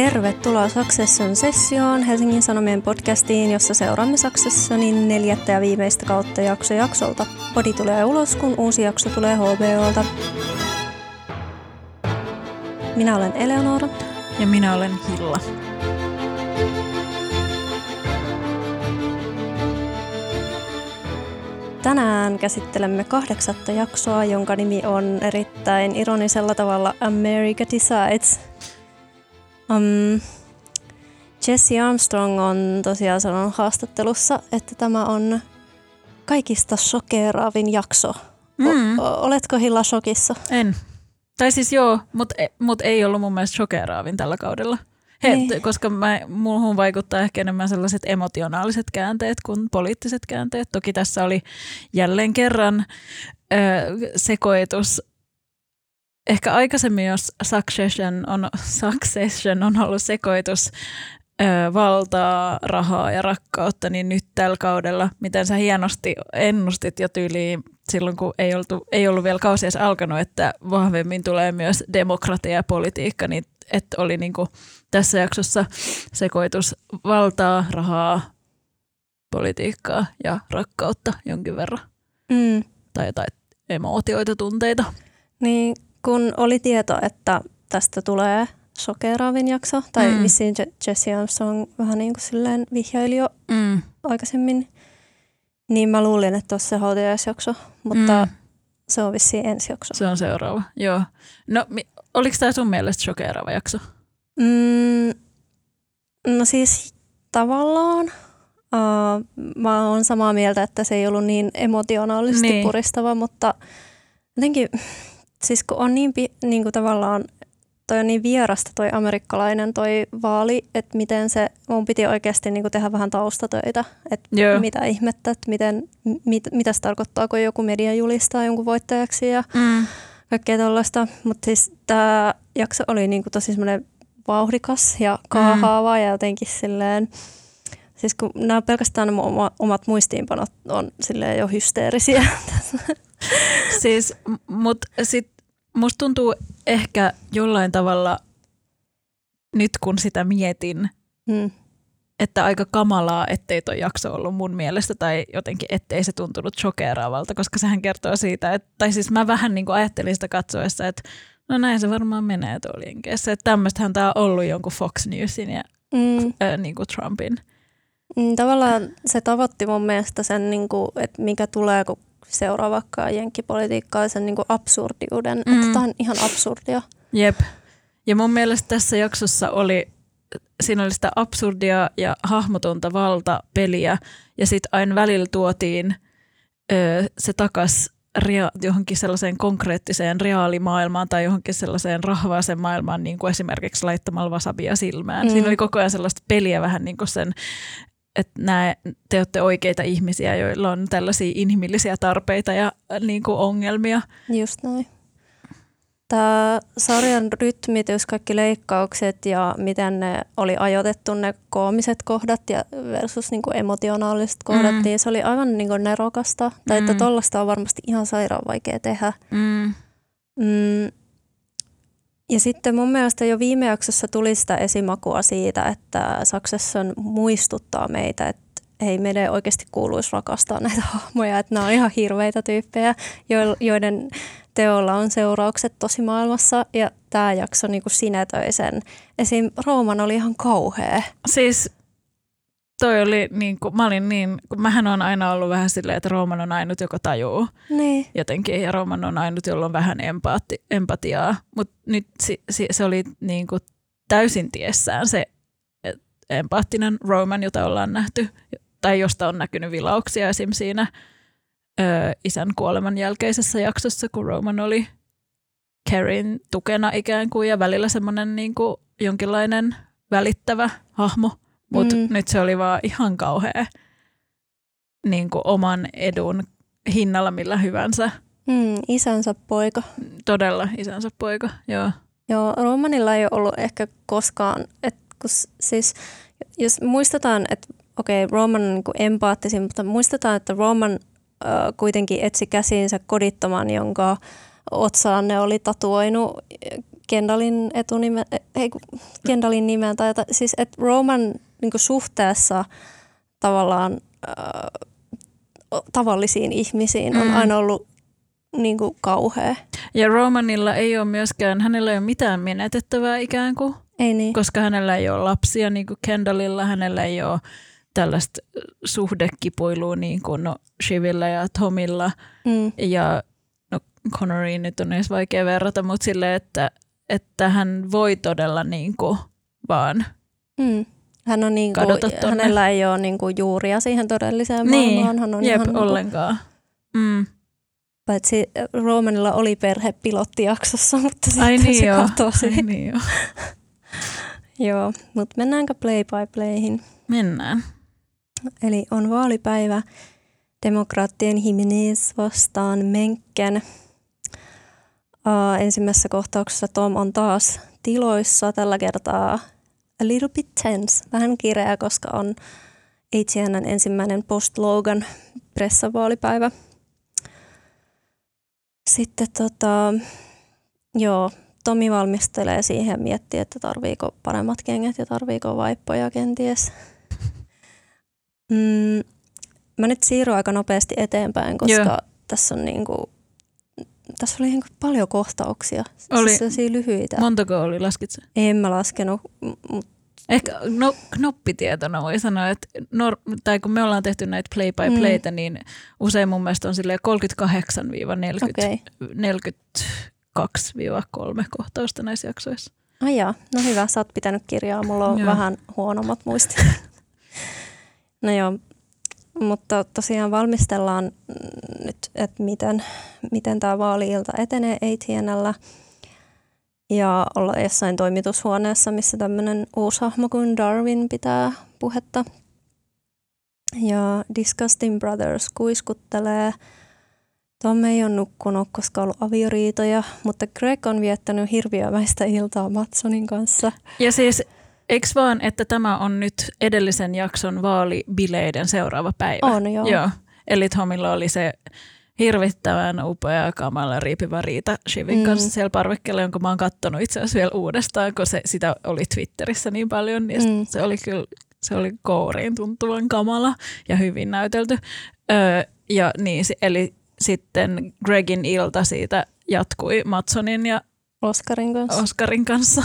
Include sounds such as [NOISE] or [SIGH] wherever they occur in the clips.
Tervetuloa Succession Sessioon, Helsingin Sanomien podcastiin, jossa seuraamme Successionin neljättä ja viimeistä kautta jakso jaksolta. Podi tulee ulos, kun uusi jakso tulee HBOlta. Minä olen Eleonora. Ja minä olen Hilla. Tänään käsittelemme kahdeksatta jaksoa, jonka nimi on erittäin ironisella tavalla America Decides. Um, Jesse Armstrong on tosiaan sanonut haastattelussa, että tämä on kaikista shokeraavin jakso. Mm. O- oletko Hilla shokissa? En. Tai siis joo, mutta e, mut ei ollut mun mielestä shokeraavin tällä kaudella. He, niin. Koska mä, muuhun vaikuttaa ehkä enemmän sellaiset emotionaaliset käänteet kuin poliittiset käänteet. Toki tässä oli jälleen kerran ö, sekoitus. Ehkä aikaisemmin, jos Succession on, Succession on ollut sekoitus ö, valtaa, rahaa ja rakkautta, niin nyt tällä kaudella, miten sä hienosti ennustit jo tyyliin silloin, kun ei, oltu, ei ollut vielä kausi edes alkanut, että vahvemmin tulee myös demokratia ja politiikka, niin että oli niin kuin tässä jaksossa sekoitus valtaa, rahaa, politiikkaa ja rakkautta jonkin verran. Mm. Tai jotain emootioita, tunteita. Niin, kun oli tieto, että tästä tulee sokeraavin jakso, tai mm. vissiin Jesse Armstrong vähän niin kuin silleen vihjaili jo mm. aikaisemmin, niin mä luulin, että olisi se hautajaisjakso, mutta mm. se on vissiin ensi jakso. Se on seuraava, joo. No, oliko tämä sun mielestä shokeraava jakso? Mm, no siis tavallaan. Uh, mä oon samaa mieltä, että se ei ollut niin emotionaalisesti niin. puristava, mutta jotenkin, siis kun on niin, niin kuin tavallaan, toi on niin vierasta toi amerikkalainen toi vaali, että miten se, mun piti oikeasti niin kuin tehdä vähän taustatöitä, että Joo. mitä ihmettä, että miten, mit, mitä se tarkoittaa, kun joku media julistaa jonkun voittajaksi ja mm. kaikkea tällaista. Mutta siis tämä jakso oli niin kuin tosi semmoinen vauhdikas ja kaahaava mm. ja jotenkin silleen, siis kun nämä pelkästään nämä omat muistiinpanot on silleen jo hysteerisiä. [LAUGHS] siis, mutta sitten musta tuntuu ehkä jollain tavalla, nyt kun sitä mietin, mm. että aika kamalaa, ettei tuo jakso ollut mun mielestä tai jotenkin ettei se tuntunut shokeraavalta, koska sehän kertoo siitä, että, tai siis mä vähän niin kuin ajattelin sitä katsoessa, että No näin se varmaan menee tuolla Jenkeissä. Tämmöistähän tämä on ollut jonkun Fox Newsin ja mm. äh, niin kuin Trumpin. Mm, tavallaan se tavoitti mun mielestä sen, niin kuin, että mikä tulee, kun seuraa vaikka jenkkipolitiikkaa, sen niin kuin absurdiuden. Mm. Että tämä on ihan absurdia. Jep. Ja mun mielestä tässä jaksossa oli, siinä oli sitä absurdia ja hahmotonta valtapeliä. Ja sitten aina välillä tuotiin ö, se takas rea- johonkin sellaiseen konkreettiseen reaalimaailmaan tai johonkin sellaiseen rahvaaseen maailmaan, niin kuin esimerkiksi laittamalla wasabia silmään. Mm. Siinä oli koko ajan sellaista peliä vähän niin kuin sen, että nämä, te olette oikeita ihmisiä, joilla on tällaisia inhimillisiä tarpeita ja niin kuin ongelmia. Just näin tämä sarjan rytmitys, kaikki leikkaukset ja miten ne oli ajoitettu ne koomiset kohdat ja versus niin kuin emotionaaliset kohdat, mm. niin se oli aivan niin kuin nerokasta. Tai että mm. tollasta on varmasti ihan sairaan vaikea tehdä. Mm. Mm. Ja sitten mun mielestä jo viime jaksossa tuli sitä esimakua siitä, että Succession muistuttaa meitä, että hei, meidän oikeasti kuuluisi rakastaa näitä hahmoja, että nämä on ihan hirveitä tyyppejä, joiden teolla on seuraukset tosi maailmassa ja tämä jakso niin kuin sinetöi sen. Esim. Rooman oli ihan kauhea. Siis toi oli niin kuin, mä olin niin, kun mähän on aina ollut vähän silleen, että Rooman on ainut, joka tajuu niin. jotenkin, ja Rooman on ainut, jolla on vähän empaati, empatiaa, mutta nyt se, se oli niin kuin täysin tiessään se empaattinen Roman, jota ollaan nähty, tai josta on näkynyt vilauksia esim. siinä ö, isän kuoleman jälkeisessä jaksossa, kun Roman oli Karin tukena ikään kuin ja välillä semmoinen niin kuin jonkinlainen välittävä hahmo, mutta mm. nyt se oli vaan ihan kauhea niin kuin oman edun hinnalla millä hyvänsä. Mm, isänsä poika. Todella isänsä poika, joo. Joo, Romanilla ei ole ollut ehkä koskaan, että kun siis jos muistetaan, että okei, okay, Roman on niin empaattisin, mutta muistetaan, että Roman kuitenkin etsi käsiinsä kodittoman, jonka otsaan ne oli tatuoinut Kendallin etunime, ei Kendallin nimen, tai siis että Roman niin suhteessa tavallaan äh, tavallisiin ihmisiin on mm. aina ollut niin kuin kauhea. Ja Romanilla ei ole myöskään, hänellä ei ole mitään menetettävää ikään kuin. Ei niin. Koska hänellä ei ole lapsia niin kuin Kendallilla, hänellä ei ole tällaista suhdekipuilua niin kuin no, Shivillä ja Tomilla. Mm. Ja no Connoriin nyt on edes vaikea verrata, mutta silleen, että, että hän voi todella niin kuin vaan mm. Hän on niin kuin, hänellä ei ole niin kuin juuria siihen todelliseen niin. maailmaan. Hän on Jep, ihan ollenkaan. Mm. Paitsi Romanilla oli perhe pilottijaksossa, mutta sitten Ai niin se joo. katosi. Ai niin joo. [LAUGHS] joo, mutta mennäänkö play by playhin? Mennään. Eli on vaalipäivä demokraattien Jimenez vastaan Menkken. Uh, ensimmäisessä kohtauksessa Tom on taas tiloissa, tällä kertaa a little bit tense, vähän kireä, koska on ATNn ensimmäinen post-Logan pressavaalipäivä. Sitten tota, joo, Tomi valmistelee siihen ja miettii, että tarviiko paremmat kengät ja tarviiko vaippoja kenties. Mm, mä nyt siirryn aika nopeasti eteenpäin, koska Joo. tässä on niinku, tässä oli niinku paljon kohtauksia. Oli. Siis lyhyitä. Montako oli, laskit sä? En mä laskenut. Mut... Ehkä no, knoppitietona voi sanoa, että nor- tai kun me ollaan tehty näitä play by playtä, mm. niin usein mun mielestä on 38-42-3 kohtausta näissä jaksoissa. Ai jaa, no hyvä, sä oot pitänyt kirjaa, mulla on joo. vähän huonommat muistit. [LAUGHS] no joo, mutta tosiaan valmistellaan nyt, että miten, miten tämä vaali-ilta etenee ATNllä. Ja olla jossain toimitushuoneessa, missä tämmöinen uusi hahmo kuin Darwin pitää puhetta. Ja Disgusting Brothers kuiskuttelee. Tom ei ole nukkunut, koska on ollut avioriitoja, mutta Greg on viettänyt hirviömäistä iltaa Matsonin kanssa. Ja siis Eikö vaan, että tämä on nyt edellisen jakson vaalibileiden seuraava päivä? On, joo. joo. Eli Tomilla oli se hirvittävän upea kamala riipivä riita Shivin mm. kanssa siellä parvekkeella, jonka mä oon kattonut itse asiassa vielä uudestaan, kun se, sitä oli Twitterissä niin paljon. Niin mm. Se oli kyllä se oli kouriin tuntuvan kamala ja hyvin näytelty. Öö, ja niin, eli sitten Gregin ilta siitä jatkui Matsonin ja Oscarin kanssa. Oscarin kanssa.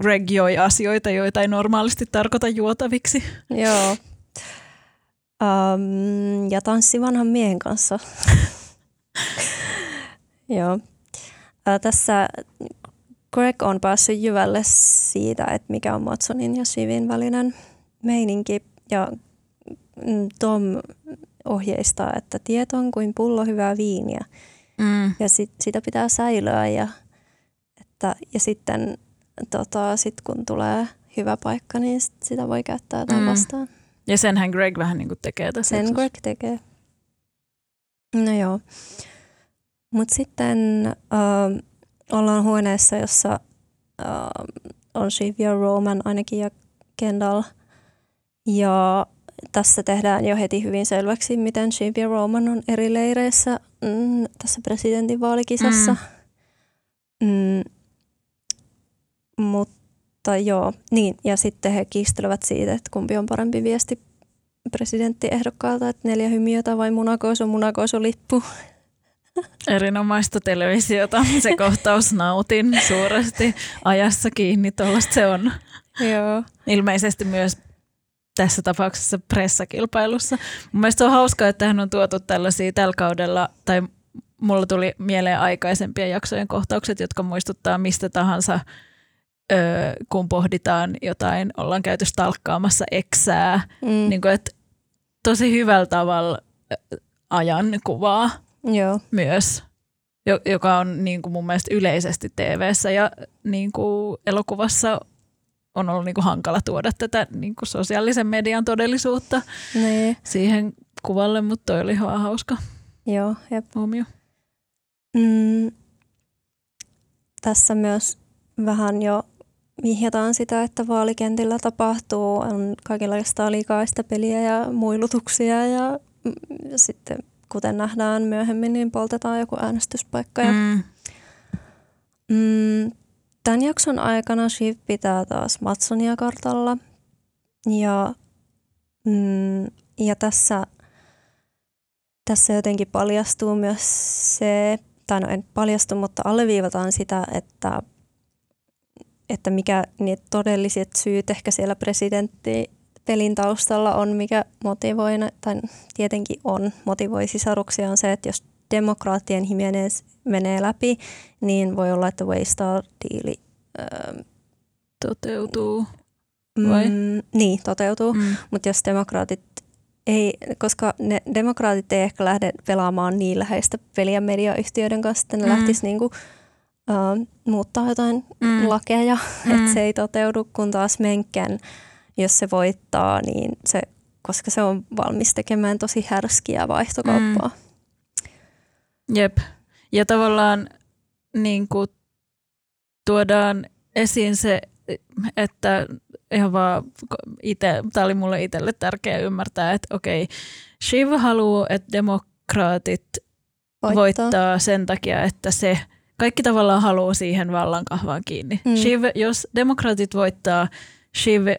Greg joi asioita, joita ei normaalisti tarkoita juotaviksi. Joo. Um, ja tanssi vanhan miehen kanssa. [LAUGHS] Joo. Tässä Greg on päässyt jyvälle siitä, että mikä on Matsonin ja Sivin välinen meininki. Ja mm, Tom ohjeistaa, että tieto on kuin pullo hyvää viiniä. Mm. Ja sit, sitä pitää säilöä ja, että, ja sitten tota, sit kun tulee hyvä paikka, niin sit sitä voi käyttää mm. vastaan. Ja senhän Greg vähän niin kuin tekee tässä. Sen Greg tekee. No joo. Mutta sitten äh, ollaan huoneessa, jossa äh, on Shiv ja Roman ainakin ja Kendall. Ja tässä tehdään jo heti hyvin selväksi, miten Shiv ja Roman on eri leireissä mm, tässä presidentinvaalikisassa. Mm. Mm, mutta joo, niin. Ja sitten he kiistelevät siitä, että kumpi on parempi viesti presidenttiehdokkaalta, että neljä hymiötä vai munakoiso, munakoiso lippu. [LAUGHS] Erinomaista televisiota. Se kohtaus nautin suuresti ajassa kiinni, tuollaista se on. Joo. Ilmeisesti myös tässä tapauksessa pressakilpailussa. Mun mielestä on hauskaa, että hän on tuotu tällaisia tällä kaudella, tai mulla tuli mieleen aikaisempien jaksojen kohtaukset, jotka muistuttaa mistä tahansa, öö, kun pohditaan jotain, ollaan käyty stalkkaamassa eksää. Mm. Niin kuin, että tosi hyvällä tavalla ajan kuvaa Joo. myös, joka on niin kuin mun mielestä yleisesti tv ja niin kuin elokuvassa on ollut niin kuin hankala tuoda tätä niin kuin sosiaalisen median todellisuutta niin. siihen kuvalle, mutta toi oli ihan hauska Joo, jep. huomio. Mm, tässä myös vähän jo vihjataan sitä, että vaalikentillä tapahtuu, on kaikenlaista likaista peliä ja muilutuksia ja, mm, ja sitten kuten nähdään myöhemmin, niin poltetaan joku äänestyspaikka. Ja, mm. Mm, tämän jakson aikana Shiv pitää taas Matsonia kartalla. Ja, mm, ja tässä, tässä jotenkin paljastuu myös se, tai no en paljastu, mutta alleviivataan sitä, että, että mikä niitä todelliset syyt ehkä siellä presidentti pelin taustalla on, mikä motivoi, tai tietenkin on, motivoi sisaruksia, on se, että jos demokraattien Jimenez menee läpi, niin voi olla, että Waystar-diili öö, toteutuu. Vai? Mm, niin, toteutuu. Mm. Mutta jos demokraatit ei, koska ne demokraatit ei ehkä lähde pelaamaan niin läheistä peliä mediayhtiöiden kanssa, että ne mm. lähtisivät niinku, uh, muuttaa jotain mm. lakeja, [LAUGHS] mm. että se ei toteudu, kun taas Menken, jos se voittaa, niin se, koska se on valmis tekemään tosi härskiä vaihtokauppaa. Mm. Jep. Ja tavallaan niin kuin tuodaan esiin se, että ihan vaan itse, tämä oli mulle itselle tärkeää ymmärtää, että okei, Shiv haluaa, että demokraatit voittaa. voittaa sen takia, että se kaikki tavallaan haluaa siihen vallankahvaan kiinni. Mm. Shiv, jos demokraatit voittaa, Shiv, äh,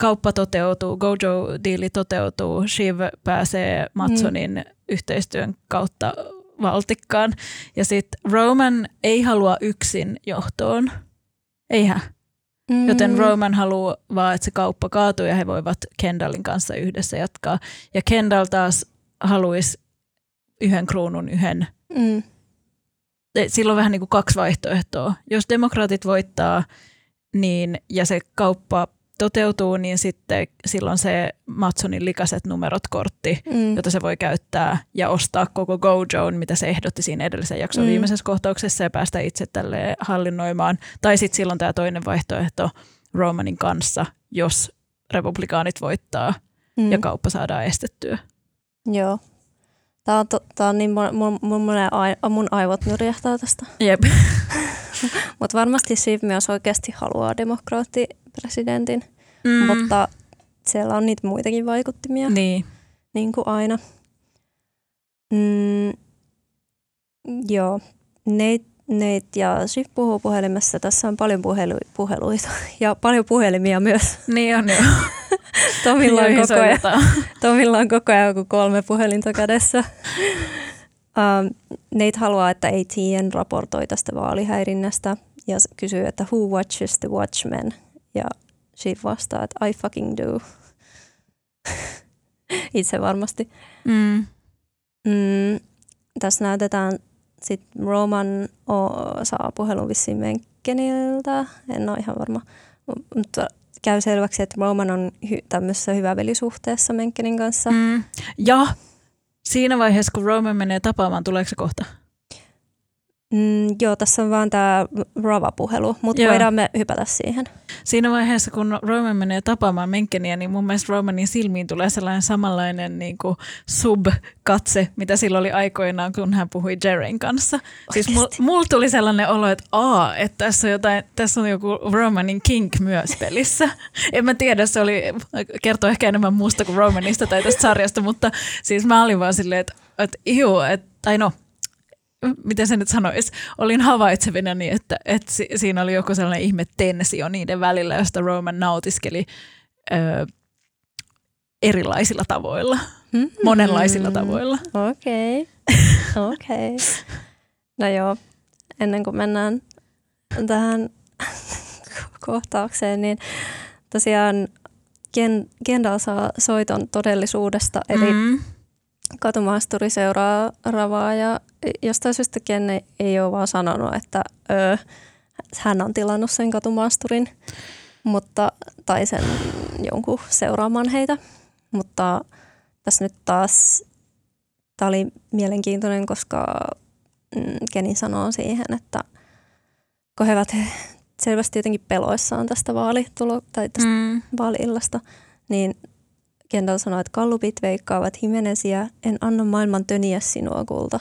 kauppa toteutuu, Gojo-diili toteutuu, Shiv pääsee Matsonin mm. yhteistyön kautta valtikkaan. Ja sitten Roman ei halua yksin johtoon. Eihän. Mm. Joten Roman haluaa vaan, että se kauppa kaatuu ja he voivat Kendallin kanssa yhdessä jatkaa. Ja Kendall taas haluaisi yhden kruunun, yhden. Mm. Silloin on vähän niin kuin kaksi vaihtoehtoa. Jos demokraatit voittaa niin, ja se kauppa toteutuu, niin sitten silloin se Matsonin likaset numerot kortti, mm. jota se voi käyttää ja ostaa koko Gojoon, mitä se ehdotti siinä edellisen jakson mm. viimeisessä kohtauksessa ja päästä itse tälle hallinnoimaan. Tai sitten silloin tämä toinen vaihtoehto Romanin kanssa, jos republikaanit voittaa mm. ja kauppa saadaan estettyä. Joo. Tämä on, to, tää on niin, mun, mun, mun, mun aivot nyrjähtää tästä. Jep. [LAUGHS] Mutta varmasti Siv myös oikeasti haluaa demokraattipresidentin, mm. mutta siellä on niitä muitakin vaikuttimia. Niin. Niin kuin aina. Mm, joo. Nate, Nate ja Siv puhuu puhelimessa. Tässä on paljon puhelu, puheluita [LAUGHS] ja paljon puhelimia myös. Niin on joo. Tomilla, on koko ajan, [LAUGHS] Tomilla on koko ajan joku kolme puhelinta kädessä. Um, Nate haluaa, että ATN raportoi tästä vaalihäirinnästä ja kysyy, että who watches the Watchmen? Ja Shiv vastaa, että I fucking do. [LAUGHS] Itse varmasti. Mm. Mm, tässä näytetään sitten Roman o, saa puhelun vissiin Menkkeniltä. En ole ihan varma. Mutta käy selväksi, että Roman on hy- tämmöisessä hyvävelisuhteessa Menkkenin kanssa. Mm. Ja Siinä vaiheessa, kun Roman menee tapaamaan, tuleeko se kohta? Mm, joo, tässä on vaan tämä Rava-puhelu, mutta voidaan me hypätä siihen. Siinä vaiheessa, kun Roman menee tapaamaan Menkeniä, niin mun mielestä Romanin silmiin tulee sellainen samanlainen niin kuin sub-katse, mitä sillä oli aikoinaan, kun hän puhui Jeren kanssa. Oikeasti? Siis mulla mul tuli sellainen olo, että aa, että tässä on, jotain, tässä on joku Romanin kink myös pelissä. [LAUGHS] en mä tiedä, se oli, kertoo ehkä enemmän muusta kuin Romanista tai tästä sarjasta, mutta siis mä olin vaan silleen, että, että iu, että, tai no, miten se nyt sanoisi, olin havaitsevina niin, että, että siinä oli joku sellainen ihme tensio niiden välillä, josta Roman nautiskeli ö, erilaisilla tavoilla, mm-hmm. monenlaisilla tavoilla. Okei, okay. okei. Okay. No joo, ennen kuin mennään tähän kohtaukseen, niin tosiaan Kendall saa soiton todellisuudesta, eli mm katumaasturi seuraa Ravaa ja jostain syystä Ken ei ole vaan sanonut, että öö, hän on tilannut sen katumaasturin mutta, tai sen jonkun seuraamaan heitä. Mutta tässä nyt taas tämä oli mielenkiintoinen, koska mm, Keni sanoo siihen, että kun he ovat selvästi jotenkin peloissaan tästä vaalitulo, tai tästä mm. vaaliillasta, niin Kendall sanoi, että kallupit veikkaavat himenesiä, en anna maailman töniä sinua kulta,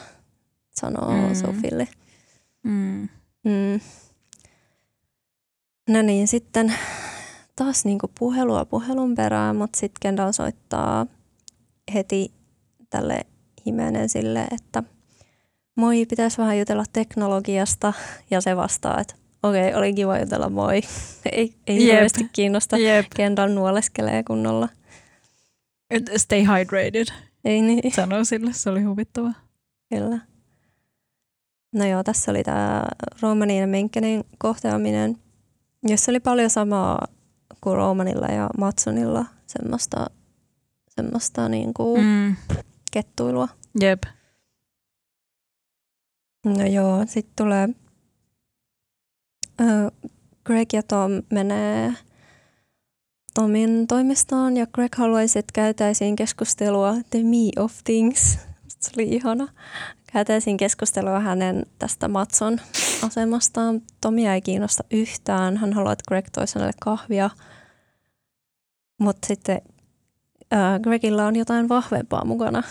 sanoo mm. Sofille. Mm. Mm. No niin, sitten taas niinku puhelua puhelun perään, mutta sitten Kendall soittaa heti tälle Himenesille, että moi, pitäisi vähän jutella teknologiasta. Ja se vastaa, että okei, okay, oli kiva jutella, moi. [LAUGHS] ei ei Jep. hirveästi kiinnosta. Jep. Kendall nuoleskelee kunnolla. Stay hydrated, Ei niin, sanoo sille. Se oli huvittavaa. kyllä. No joo, tässä oli tämä Romanin ja Menkkenin kohtaaminen, jossa oli paljon samaa kuin Romanilla ja Matsonilla, semmoista, semmoista niin kuin Mm. kettuilua. Jep. No joo, sitten tulee ö, Greg ja Tom menee Tomin toimistoon ja Greg haluaisi, että käytäisiin keskustelua The Me of Things. Se oli ihana. Käytäisiin keskustelua hänen tästä Matson asemastaan. Tomia ei kiinnosta yhtään. Hän haluaa, että Greg toisi hänelle kahvia. Mutta sitten ö, Gregillä on jotain vahvempaa mukana,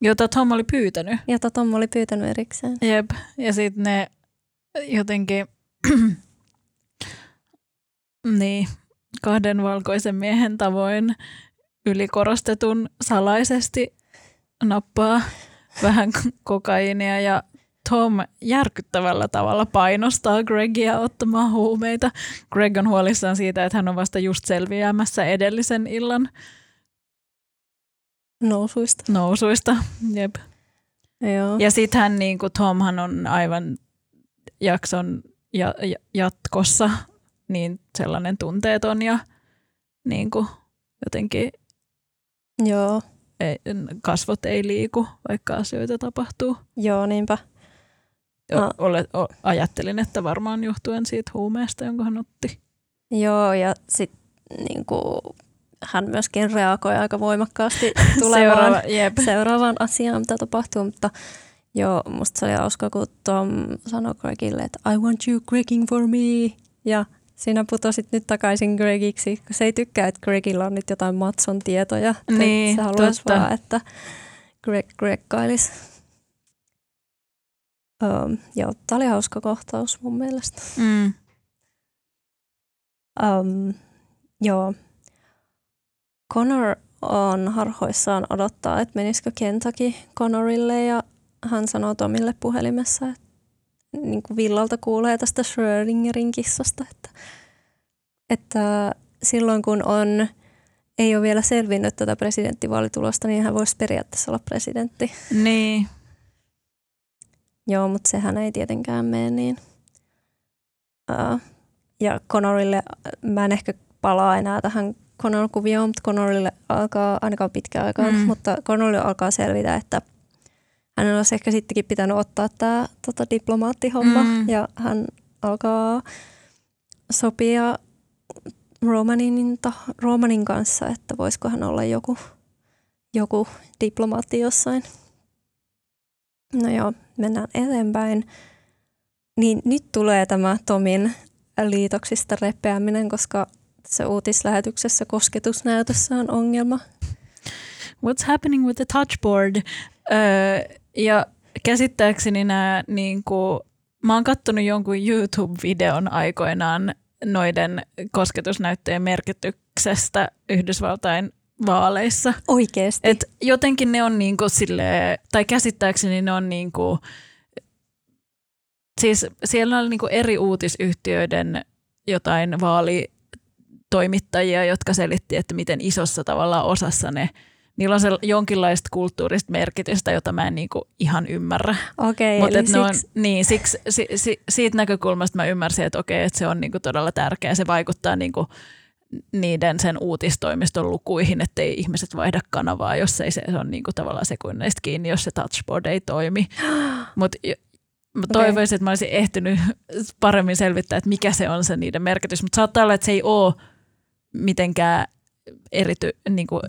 Jota Tom oli pyytänyt. jota Tom oli pyytänyt erikseen. Jep. Ja sitten ne jotenkin, [CLEARS THROAT] niin, kahden valkoisen miehen tavoin ylikorostetun salaisesti nappaa vähän kokaiinia ja Tom järkyttävällä tavalla painostaa Gregia ottamaan huumeita. Greg on huolissaan siitä, että hän on vasta just selviämässä edellisen illan Nousuista. nousuista. Jep. Joo. Ja sitten hän, niin kuin Tomhan on aivan jakson ja, ja, jatkossa niin sellainen tunteeton ja niin kuin jotenkin Joo. ei, kasvot ei liiku, vaikka asioita tapahtuu. Joo, niinpä. O, Ah. ole, o, ajattelin, että varmaan johtuen siitä huumeesta, jonka hän otti. Joo, ja sitten niinku, hän myöskin reagoi aika voimakkaasti [LAUGHS] tulevaan Seuraava, jep. seuraavaan asiaan, mitä tapahtuu, mutta joo, musta se oli hauska, kun Tom sanoi Gregille, että I want you Greging for me, ja siinä putosit nyt takaisin Gregiksi, kun se ei tykkää, että Gregillä on nyt jotain Matson tietoja. Niin, se totta. vaan, että Greg Greggailisi. Um, joo, tämä oli hauska kohtaus mun mielestä. Mm. Um, joo. Connor on harhoissaan odottaa, että menisikö Kentucky Connorille ja hän sanoo Tomille puhelimessa, että niin kuin Villalta kuulee tästä Schrödingerin kissasta, että, että silloin kun on, ei ole vielä selvinnyt tätä presidenttivaalitulosta, niin hän voisi periaatteessa olla presidentti. Niin, Joo, mutta sehän ei tietenkään mene niin. Uh, ja Connorille, mä en ehkä palaa enää tähän Connor-kuvioon, mutta Connorille alkaa ainakaan pitkä aikaa, Mm. mm. mutta Connorille alkaa selvitä, että hänen olisi ehkä sittenkin pitänyt ottaa tämä tota, diplomaattihomma Mm. ja hän alkaa sopia Romanin, ta, Romanin kanssa, että voisiko hän olla joku, joku diplomaatti jossain. No joo, mennään eteenpäin. Niin nyt tulee tämä Tomin liitoksista repeäminen, koska tässä uutislähetyksessä kosketusnäytössä on ongelma. what's happening with the touchboard? Öö, ja käsittääkseni nämä, niin kuin, mä oon kattonut jonkun YouTube-videon aikoinaan noiden kosketusnäyttöjen merkityksestä Yhdysvaltain vaaleissa. Oikeesti. Et jotenkin ne on niinku sille, tai käsittääkseni ne on niinku, siis siellä oli niinku eri uutisyhtiöiden jotain vaalitoimittajia, jotka selitti, että miten isossa tavalla osassa ne, niillä on se jonkinlaista kulttuurista merkitystä, jota mä en niinku ihan ymmärrä. Okei, Mutta eli ne on, siksi, niin, siksi, si, si, siitä näkökulmasta mä ymmärsin, että okei, että se on niinku todella tärkeä. Se vaikuttaa niinku niiden sen uutistoimiston lukuihin, ettei ihmiset vaihda kanavaa, jos ei se, se on niinku tavallaan sekunneista kiinni, jos se touchboard ei toimi. [GASPS] Mutta mä toivoisin, että mä olisin ehtinyt paremmin selvittää, että mikä se on se niiden merkitys. Mutta saattaa olla, että se ei ole mitenkään erity, niinku,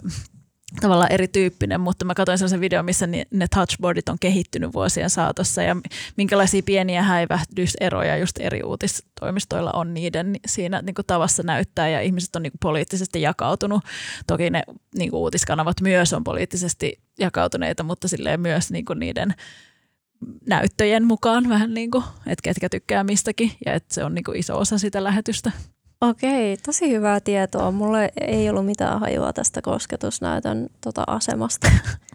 tavallaan erityyppinen, mutta mä katsoin sellaisen videon, missä ne, touchboardit on kehittynyt vuosien saatossa ja minkälaisia pieniä häivähdyseroja just eri uutistoimistoilla on niiden siinä niin kuin tavassa näyttää ja ihmiset on niin kuin poliittisesti jakautunut. Toki ne niin kuin uutiskanavat myös on poliittisesti jakautuneita, mutta silleen myös niin kuin niiden näyttöjen mukaan vähän niin kuin, että ketkä tykkää mistäkin ja että se on niin kuin iso osa sitä lähetystä. Okei, tosi hyvää tietoa. Mulle ei ollut mitään hajua tästä kosketusnäytön tota, asemasta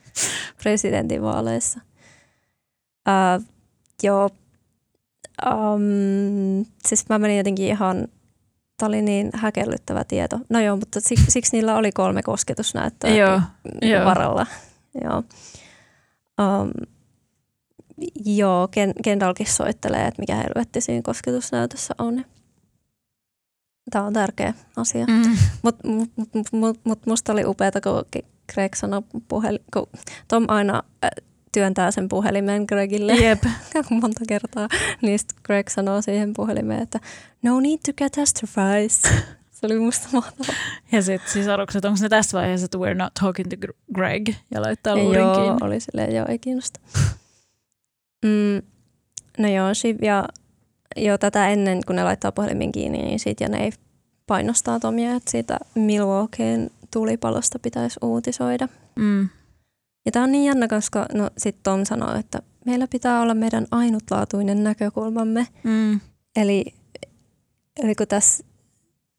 [LAUGHS] presidentinvaaleissa. Ää, joo, um, siis mä menin jotenkin ihan, tää oli niin häkellyttävä tieto. No joo, mutta siksi, siksi niillä oli kolme kosketusnäyttöä Joo, joo. varalla. Joo. Um, joo, Ken, Kendallkin soittelee, että mikä helvetti siinä kosketusnäytössä on. Tämä on tärkeä asia. Mm. Mutta mut, mut, mut, mut musta oli upeata, kun Greg sanoi puhelin, kun Tom aina äh, työntää sen puhelimen Gregille Jep. [LAUGHS] monta kertaa. Niin sit Greg sanoo siihen puhelimeen, että no need to catastrophize. Se oli musta mahtavaa. Ja sitten sisarukset, onko ne tässä vaiheessa, että we're not talking to Gr- Greg ja laittaa Ja luurin joo, kiinni. oli silleen, joo, ei kiinnosta. Mm, no joo, Shiv ja jo tätä ennen, kun ne laittaa puhelimen kiinni, niin siitä ja ne ei painostaa Tomia, että siitä Milwaukeein tulipalosta pitäisi uutisoida. Mm. Ja tämä on niin jännä, koska no, sitten Tom sanoo, että meillä pitää olla meidän ainutlaatuinen näkökulmamme. Mm. Eli, eli kun tässä,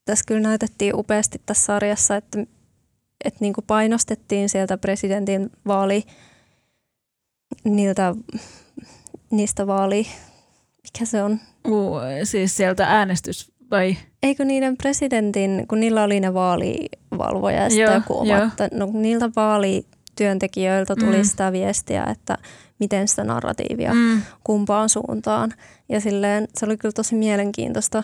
tässä kyllä näytettiin upeasti tässä sarjassa, että, että niin kuin painostettiin sieltä presidentin vaali, niiltä, niistä vaali, mikä se on? Uh, siis sieltä äänestys vai? Eikö niiden presidentin, kun niillä oli ne vaalivalvoja ja joo. että no, niiltä vaalityöntekijöiltä tuli Mm. sitä viestiä, että miten sitä narratiivia Mm. kumpaan suuntaan. Ja silleen se oli kyllä tosi mielenkiintoista.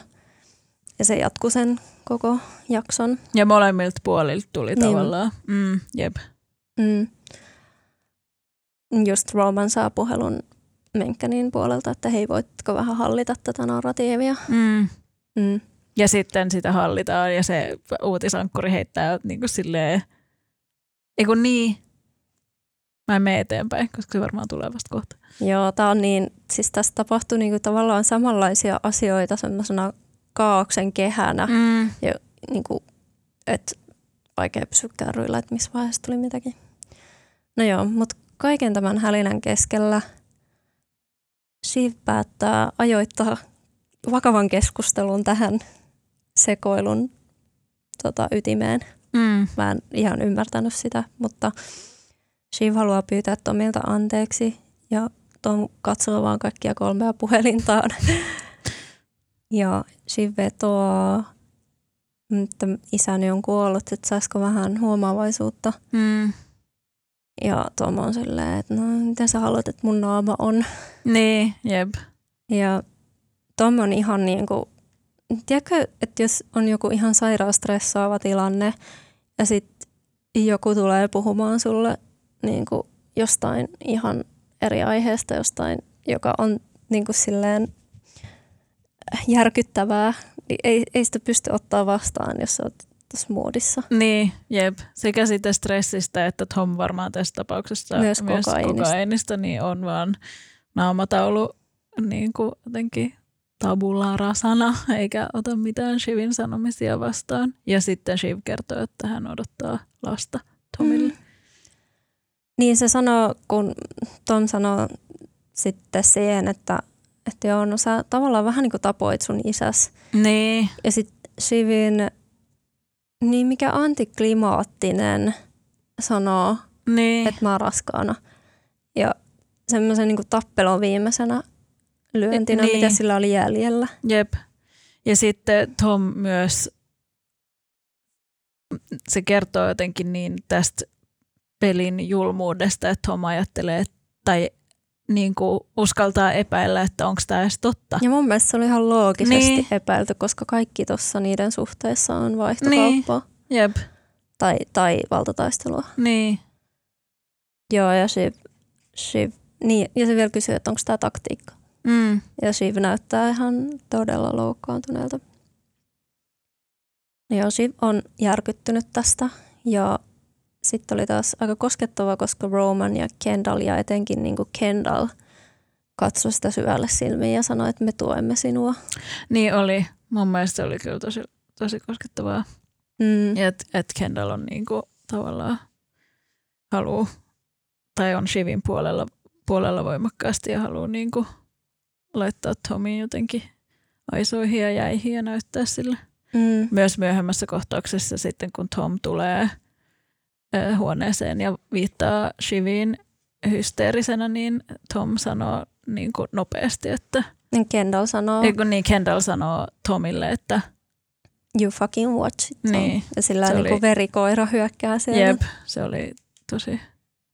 Ja se jatkui sen koko jakson. Ja molemmilta puolilta tuli Niin. tavallaan. Mm. Jep. Mm. Just Roman saa puhelun Menkkänin puolelta, että hei, voitko vähän hallita tätä narratiivia. Mm. Mm. Ja sitten sitä hallitaan ja se uutisankkuri heittää niin kuin silleen, ei kun niin, mä en mene eteenpäin, koska se varmaan tulee vasta kohta. Joo, tää on niin, siis tässä tapahtui niinku tavallaan samanlaisia asioita semmoisena kaauksen kehänä, Mm. niinku, että vaikea pysyä kärryillä, että missä vaiheessa tuli mitäkin. No joo, mutta kaiken tämän hälinän keskellä Shiv päättää ajoittaa vakavan keskustelun tähän sekoilun tota, ytimeen. Mm. Mä en ihan ymmärtänyt sitä, mutta Shiv haluaa pyytää Tomilta anteeksi ja Tom katsoo vaan kaikkia kolmea puhelintaan. [LAUGHS] ja Shiv vetoaa, että isäni on kuollut, että saisiko vähän huomaavaisuutta. Mm. Ja Tom on silleen, että no miten sä haluat, että mun naama on. Niin, jep. Ja Tom on ihan niin kuin, tiedätkö, että jos on joku ihan sairaan stressaava tilanne ja sitten joku tulee puhumaan sulle niin kuin jostain ihan eri aiheesta, jostain, joka on niin kuin silleen järkyttävää, niin ei, ei sitä pysty ottaa vastaan, jos sä moodissa. Niin, jep. Sekä siitä stressistä, että Tom varmaan tässä tapauksessa Myös kokaiinista. kokaiinista, niin on vaan naamataulu niin kuin jotenkin tabula rasana, eikä ota mitään Shivin sanomisia vastaan. Ja sitten Shiv kertoo, että hän odottaa lasta Tomille. Mm. Niin se sanoo, kun Tom sanoo sitten siihen, että, että joo, no sä tavallaan vähän niin kuin tapoit sun isäs. Niin, Ja sitten Shivin, niin mikä antiklimaattinen sanoo, niin. että mä oon raskaana. Ja semmoisen niin tappelon viimeisenä lyöntinä, Niin. mitä sillä oli jäljellä. Jep. Ja sitten Tom myös, se kertoo jotenkin niin tästä pelin julmuudesta, että Tom ajattelee, tai niin kuin uskaltaa epäillä, että onko tämä edes totta. Ja mun mielestä se oli ihan loogisesti Niin. niin. epäilty, koska kaikki tuossa niiden suhteessa on vaihtokauppaa Jep, tai, tai valtataistelua. niin. Joo, ja Shiv, Shiv niin, ja se vielä kysyy, että onko tämä taktiikka. Mm. Ja Shiv näyttää ihan todella loukkaantuneelta. Joo, Shiv on järkyttynyt tästä ja sitten oli taas aika koskettava, koska Roman ja Kendall ja etenkin niin kuin Kendall katsoi sitä syvälle silmiin ja sanoi, että me tuemme sinua. Niin oli. Mun mielestä se oli kyllä tosi, tosi koskettavaa. Mm. Ja että et Kendall on niinku tavallaan haluu, tai on Shivin puolella, puolella voimakkaasti ja haluaa niinku laittaa Tomin jotenkin aisoihin ja jäihin ja näyttää sille. Mm. Myös myöhemmässä kohtauksessa sitten, kun Tom tulee huoneeseen ja viittaa Shiviin hysteerisenä, niin Tom sanoo niin kuin nopeasti. Että, Niin Kendall sanoo, eikö niin Kendall sanoo Tomille, että you fucking watch it. Tom. Niin, Ja sillä niin kuin oli- verikoira hyökkää siellä. jep, se oli tosi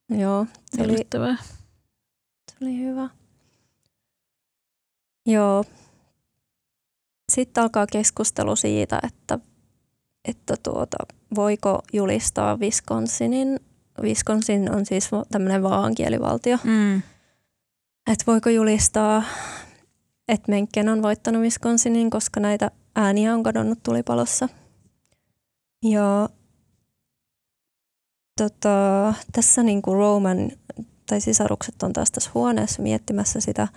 Joo, se oli, se oli hyvä. Joo. Sitten alkaa keskustelu siitä, että, että tuota, voiko julistaa Wisconsinin, Wisconsin on siis tämmöinen vaankielivaltio, Mm. että voiko julistaa, että Mencken on voittanut Wisconsinin, koska näitä ääniä on kadonnut tulipalossa. Ja tota, tässä niin kuin Roman tai sisarukset on taas tässä huoneessa miettimässä sitä,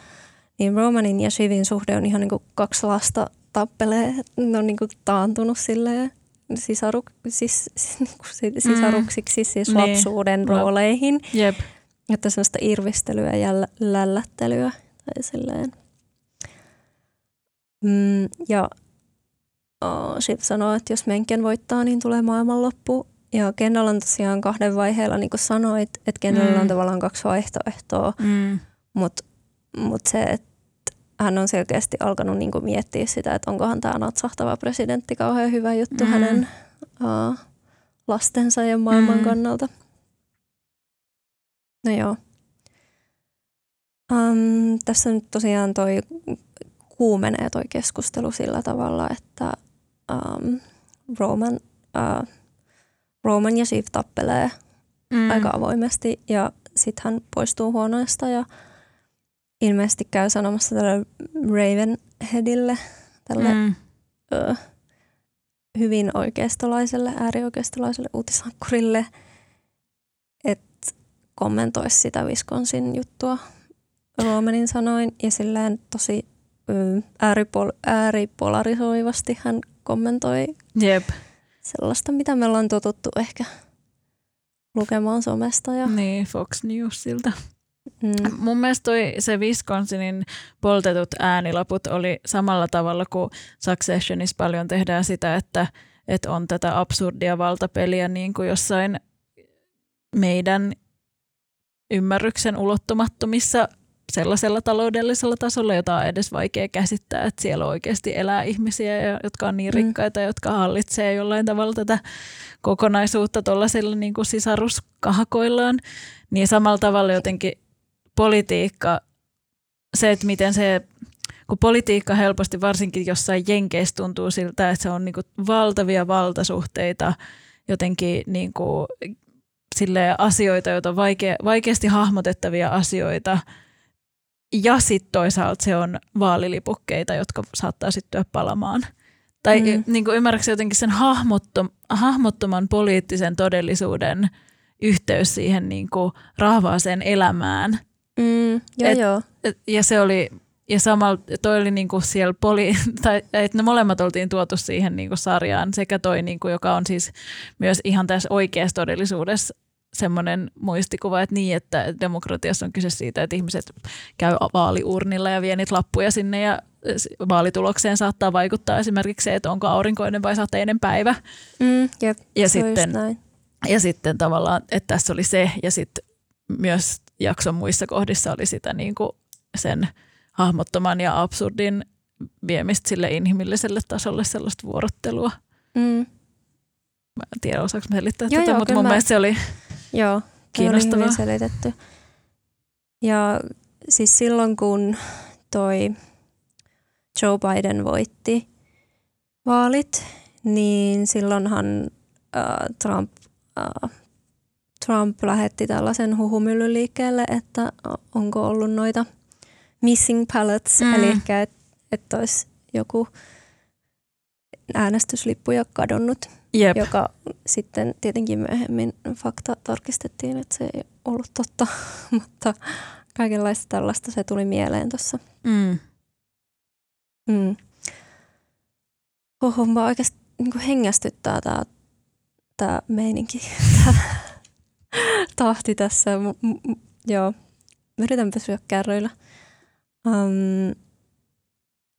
niin Romanin ja Shivin suhde on ihan niin kuin kaksi lasta tappelee. Ne on niin kuin taantunut silleen sisaruk, sis, [LAUGHS] sis, niin sisaruksiksi, siis Niin. lapsuuden Lap- rooleihin. Jep, Että sellaista irvistelyä ja lä- lällättelyä tai silleen. Mm, ja oh, Shiv sanoo, että jos Menken voittaa, niin tulee maailmanloppu. Ja Kendall on tosiaan kahden vaiheella, niin kuin sanoit, että Kendallilla on Mm. tavallaan kaksi vaihtoehtoa. mm. Mutta mut se, että hän on selkeästi alkanut niinku miettiä sitä, että onkohan tämä natsahtava presidentti kauhean hyvä juttu Mm. hänen uh, lastensa ja maailman Mm. kannalta. No joo. Um, tässä nyt tosiaan toi kuumenee toi keskustelu sillä tavalla, että um, Roman, uh, Roman ja Shiv tappelee Mm. aika avoimesti ja sitten hän poistuu huoneesta ja ilmeisesti käy sanomassa tälle Ravenheadille, tälle Mm. ö, hyvin oikeistolaiselle, äärioikeistolaiselle uutisankkurille, että kommentoisi sitä Wisconsin juttua Romanin sanoin ja silleen tosi ö, ääripol- ääripolarisoivasti hän kommentoi Jep, sellaista, mitä me ollaan totuttu ehkä lukemaan somesta. Ja, niin Fox Newsilta. Mm, Mun mielestä toi, se Wisconsinin poltetut äänilaput oli samalla tavalla kuin Successionissa paljon tehdään sitä, että, että on tätä absurdia valtapeliä niin kuin jossain meidän ymmärryksen ulottumattomissa sellaisella taloudellisella tasolla, jota on edes vaikea käsittää, että siellä oikeasti elää ihmisiä, jotka on niin Mm. rikkaita, jotka hallitsee jollain tavalla tätä kokonaisuutta tuollaisilla niin kuin sisaruskahakoillaan, niin samalla tavalla jotenkin politiikka, se, että miten se, kun politiikka helposti varsinkin jossain jenkeissä tuntuu siltä, että se on niin kuin valtavia valtasuhteita, jotenkin niin kuin, silleen asioita, joita on vaikea, vaikeasti hahmotettavia asioita, ja sitten toisaalta se on vaalilipukkeita, jotka saattaa syttyä palamaan. Tai mm. niin kuin ymmärrätkö jotenkin sen hahmottom, hahmottoman poliittisen todellisuuden yhteys siihen niin kuin rahvaaseen elämään. Mm, joo, Et- joo. Et- Ja se oli, ja samalla toi oli niinku siellä poli, [LAUGHS] tai että ne molemmat oltiin tuotu siihen niinku sarjaan, sekä toi, niinku, joka on siis myös ihan tässä oikeassa todellisuudessa semmoinen muistikuva, että niin, että demokratiassa on kyse siitä, että ihmiset käy vaaliurnilla ja vie niitä lappuja sinne ja vaalitulokseen saattaa vaikuttaa esimerkiksi se, että onko aurinkoinen vai sateinen päivä. Mm, jep, Ja sitten ja sitten tavallaan, että tässä oli se, ja sitten myös jakson muissa kohdissa oli sitä niin kuin sen hahmottoman ja absurdin viemistä sille inhimilliselle tasolle sellaista vuorottelua. Mm, Mä en tiedä, osaanko mä selittää Joo, tätä, joo, mutta mun mä- mielestä se oli joo, oli kiinnostavaa. hyvin selitetty. Ja siis silloin, kun toi Joe Biden voitti vaalit, niin silloinhan äh, Trump, äh, Trump lähetti tällaisen huhumyllyn liikkeelle, että onko ollut noita missing ballots, Mm. eli että et olisi joku äänestyslippuja kadonnut, Jep. joka sitten tietenkin myöhemmin fakta tarkistettiin, että se ei ollut totta, [LAUGHS] mutta kaikenlaista tällaista se tuli mieleen tuossa. Mm. Mm. Oho, mä oikeasti niin hengästyttää tämä tää meininki, [LAUGHS] tää tahti tässä. M- m- joo, yritän pysyä kärryillä. Um,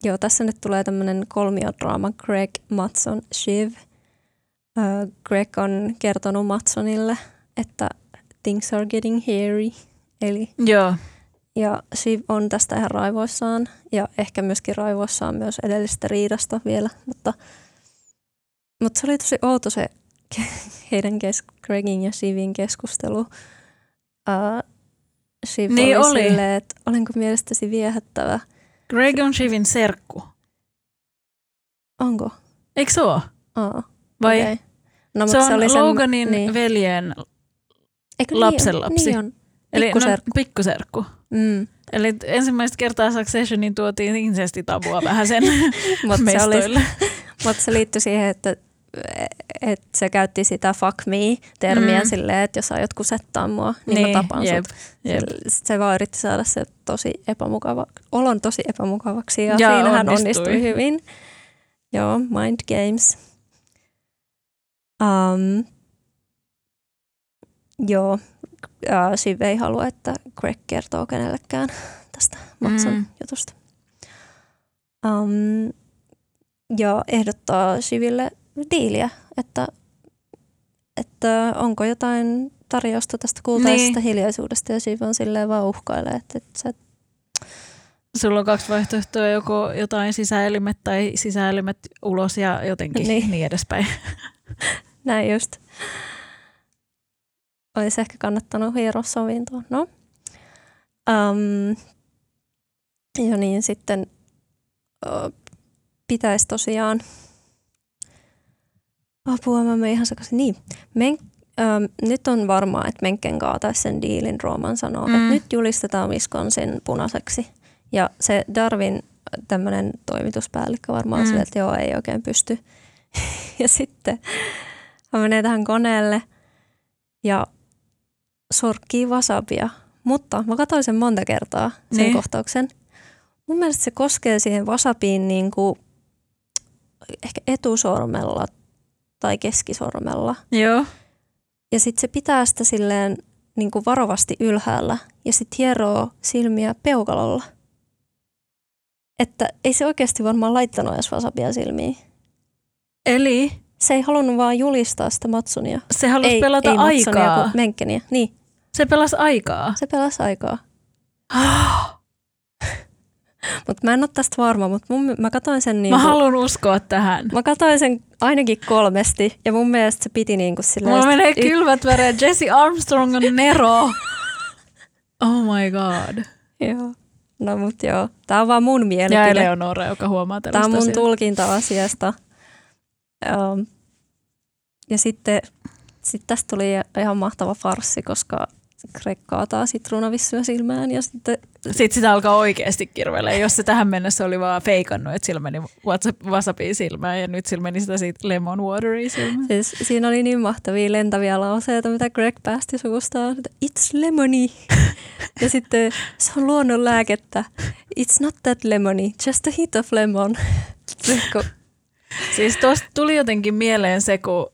joo, tässä nyt tulee tämmöinen kolmiodraama Greg, Matson, Shiv. Uh, Greg on kertonut Matsonille, että things are getting hairy. Eli Joo, Ja Shiv on tästä ihan raivoissaan ja ehkä myöskin raivoissaan myös edellisestä riidasta vielä, mutta, mutta se oli tosi outo se heidän kes- Gregin ja Shivin keskustelu. Uh, Shiv Niin oli, oli. silleen, että olenko mielestäsi viehättävä. Greg on Shivin serkku. Onko? Eikö se ole? Aa, Vai okei. No, se on oli sen- Loganin niin. veljen, Eikö lapsenlapsi. Niin on. Niin on. eli no, Pikkuserkku. Mm. Eli ensimmäistä kertaa Successionin tuotiin insestitabua vähän sen [LAUGHS] Mutta se, [LAUGHS] mut se liittyi siihen, että, että se käytti sitä fuck me-termiä Mm. silleen, että jos aiot kusettaa mua, niin, niin mä tapan jep, sut. jep. Se, se vaan yritti saada se tosi epämukava, olon tosi epämukavaksi ja, Ja siinä hän onnistui. onnistui hyvin. Joo, mind games. Um, joo, uh, Shiv ei halua, että Greg kertoo kenellekään tästä Matson Mm. jutusta. Um, ja ehdottaa Shiville diiliä, että, että onko jotain tarjousta tästä kultaisesta Niin. hiljaisuudesta ja Shiv on silleen vaan uhkailee, että, että sä Sulla on kaksi vaihtoehtoa, joko jotain sisäelimet tai sisäelimet ulos ja jotenkin niin, Niin. edespäin. [LAUGHS] Näin just. Olisi ehkä kannattanut hieroa sovintoa. No. Um, ja niin sitten ö, pitäisi tosiaan apua, mä menen ihan sekaisin. Niin, Men, äm, nyt on varmaa, että Menken kaataisi sen diilin, Roman sanoo, mm. Että nyt julistetaan Wisconsin punaiseksi. Ja se Darwin, tämmöinen toimituspäällikkö varmaan Mm. silleen, että joo, ei oikein pysty. [LAUGHS] ja sitten hän menee tähän koneelle ja sorkkii wasabia. Mutta mä katsoin sen monta kertaa, sen Niin. kohtauksen. Mun mielestä se koskee siihen wasabiin niin kuin ehkä etusormella tai keskisormella. Joo. Ja sitten se pitää sitä silleen niin kuin varovasti ylhäällä ja sitten hieroo silmiä peukalolla. Että ei se oikeasti varmaan laittanut edes wasabia silmiin. Eli Se ei halunnut vaan julistaa sitä Matsunia. se halusi ei, pelata ei Matsunia, aikaa. kun Menkkeniä. Niin, Se pelasi aikaa. se pelasi aikaa. [GASPS] Mutta mä en ole tästä varma, mutta mun, mä katsoin sen niin Mä haluan uskoa tähän. Mä katsoin sen ainakin kolmesti ja mun mielestä se piti niin kuin silleen... Mulla menee y- kylmät. Jesse Armstrong on Nero. Oh my god. Joo. No mut joo, tää on vaan mun Ja mielipide. Eleonora, joka huomaa Tää tällaista on mun asiaa. tulkinta asiasta. Um, ja sitten sit tästä tuli ihan mahtava farssi, koska Greg kaataa sitruunavissuja silmään ja sitten Sitten sitä alkaa oikeasti kirvelee. Jos se tähän mennessä oli vaan feikannut, että sillä meni WhatsApp, WhatsAppia silmään ja nyt sillä meni sitä siitä lemon wateria silmään. siis siinä oli niin mahtavia lentäviä lauseita, mitä Greg päästi suustaan. että It's lemony. [LAUGHS] ja sitten se on luonnonlääkettä. It's not that lemony, just a hit of lemon. [LAUGHS] Siis tuosta tuli jotenkin mieleen se, kun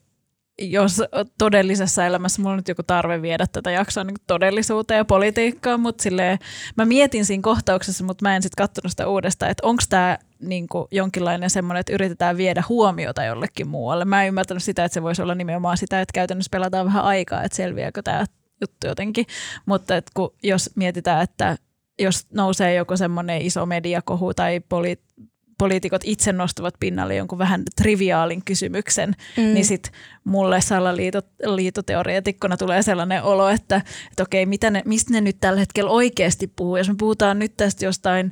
jos todellisessa elämässä mulla on nyt joku tarve viedä tätä jaksoa niin todellisuuteen ja politiikkaan, mutta silleen, mä mietin siinä kohtauksessa, mutta mä en sitten katsonut sitä uudestaan, että onko tämä niin jonkinlainen semmoinen, että yritetään viedä huomiota jollekin muualle. Mä en ymmärtänyt sitä, että se voisi olla nimenomaan sitä, että käytännössä pelataan vähän aikaa, että selviääkö tämä juttu jotenkin. Mutta et kun, jos mietitään, että jos nousee joku semmoinen iso mediakohu tai poli- poliitikot itse nostavat pinnalle jonkun vähän triviaalin kysymyksen, mm. niin sitten mulle salaliitoteoreetikkona tulee sellainen olo, että, että okei, mitä ne, mistä ne nyt tällä hetkellä oikeasti puhuu. Jos me puhutaan nyt tästä jostain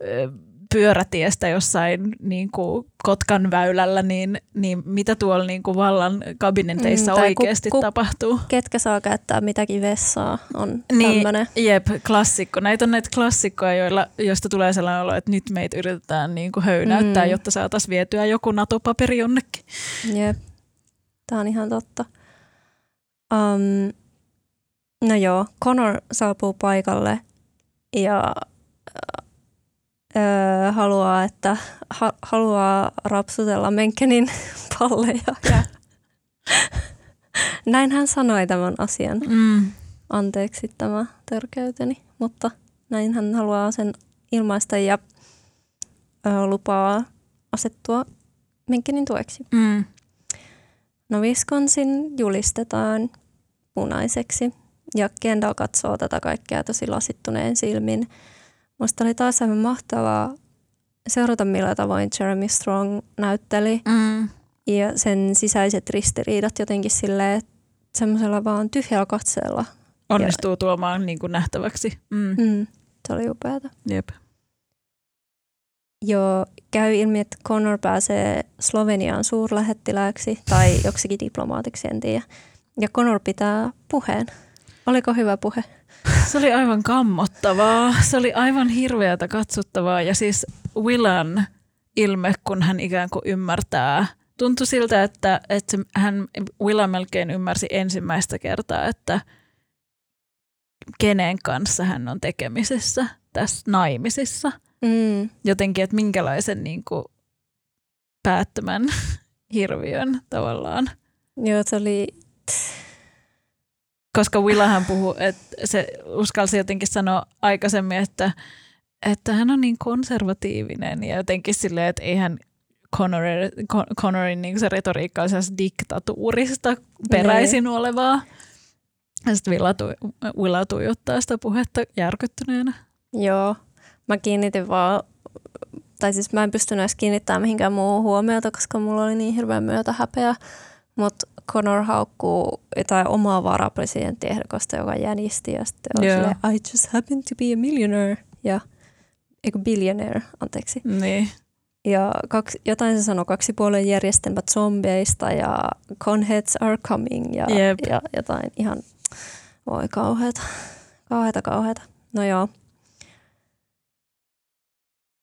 ö, pyörätiestä jossain niin kuin Kotkan väylällä, niin, niin mitä tuolla niin kuin vallan kabineteissa Mm, oikeasti ku- ku- tapahtuu? ketkä saa käyttää mitäkin vessaa on Niin, tämmöinen. jep, klassikko. Näitä on näitä klassikkoja, joilla, joista tulee sellainen olo, että nyt meitä yritetään niin kuin höynäyttää, Mm. jotta saataisiin vietyä joku NATO-paperi jonnekin. Jep, tämä on ihan totta. Um, no joo, Connor saapuu paikalle ja öö, haluaa, että ha, haluaa rapsutella Menkenin [LAUGHS] palleja. Ja [LAUGHS] näin hän sanoi tämän asian. Mm. Anteeksi tämä törkeyteni, mutta näin hän haluaa sen ilmaista ja ö, lupaa asettua Menkenin tueksi. Mm. No Wisconsin julistetaan punaiseksi Ja Kendall katsoo tätä kaikkea tosi lasittuneen silmin. Musta oli taas aivan mahtavaa seurata, millä tavoin Jeremy Strong näytteli. Mm. Ja sen sisäiset ristiriidat jotenkin silleen, että semmoisella vaan tyhjällä katseella. Onnistuu tuomaan niin kuin nähtäväksi. Mm. Mm, se oli upeata. Jep. Jo käy ilmi, että Connor pääsee Sloveniaan suurlähettilääksi tai joksikin diplomaatiksi, en tiedä. Ja Connor pitää puheen. Oliko hyvä puhe? Se oli aivan kammottavaa. Se oli aivan hirveätä katsottavaa. Ja siis Willan ilme, kun hän ikään kuin ymmärtää. Tuntui siltä, että, että hän, Willa melkein ymmärsi ensimmäistä kertaa, että kenen kanssa hän on tekemisissä tässä naimisissa. Mm. Jotenkin, että minkälaisen niin kuin, päättömän [LAUGHS] hirviön tavallaan. Joo, se oli koska Willahan puhuu, että se uskalsi jotenkin sanoa aikaisemmin, että, että hän on niin konservatiivinen ja jotenkin silleen, että eihän Connor, Connorin niin se retoriikka on diktatuurista peräisin nee. olevaa. Ja sitten Willa, tu, Willa tuijottaa sitä puhetta järkyttyneenä. Joo, mä kiinnitin vaan, tai siis mä en pystynyt edes kiinnittämään mihinkään muuhun huomiota, koska mulla oli niin hirveän myötä häpeä. Mutta Connor haukkuu jotain omaa varapresidenttiehdokasta, joka jänisti ja sitten on yeah. silleen, I just happen to be a millionaire. Ja, eikö billionaire, anteeksi. Niin. Ja kaksi, jotain se sanoi kaksipuolen järjestelmät zombeista ja conheads are coming ja, yep. ja jotain ihan, voi kauheata, kauheata, kauheata. No joo.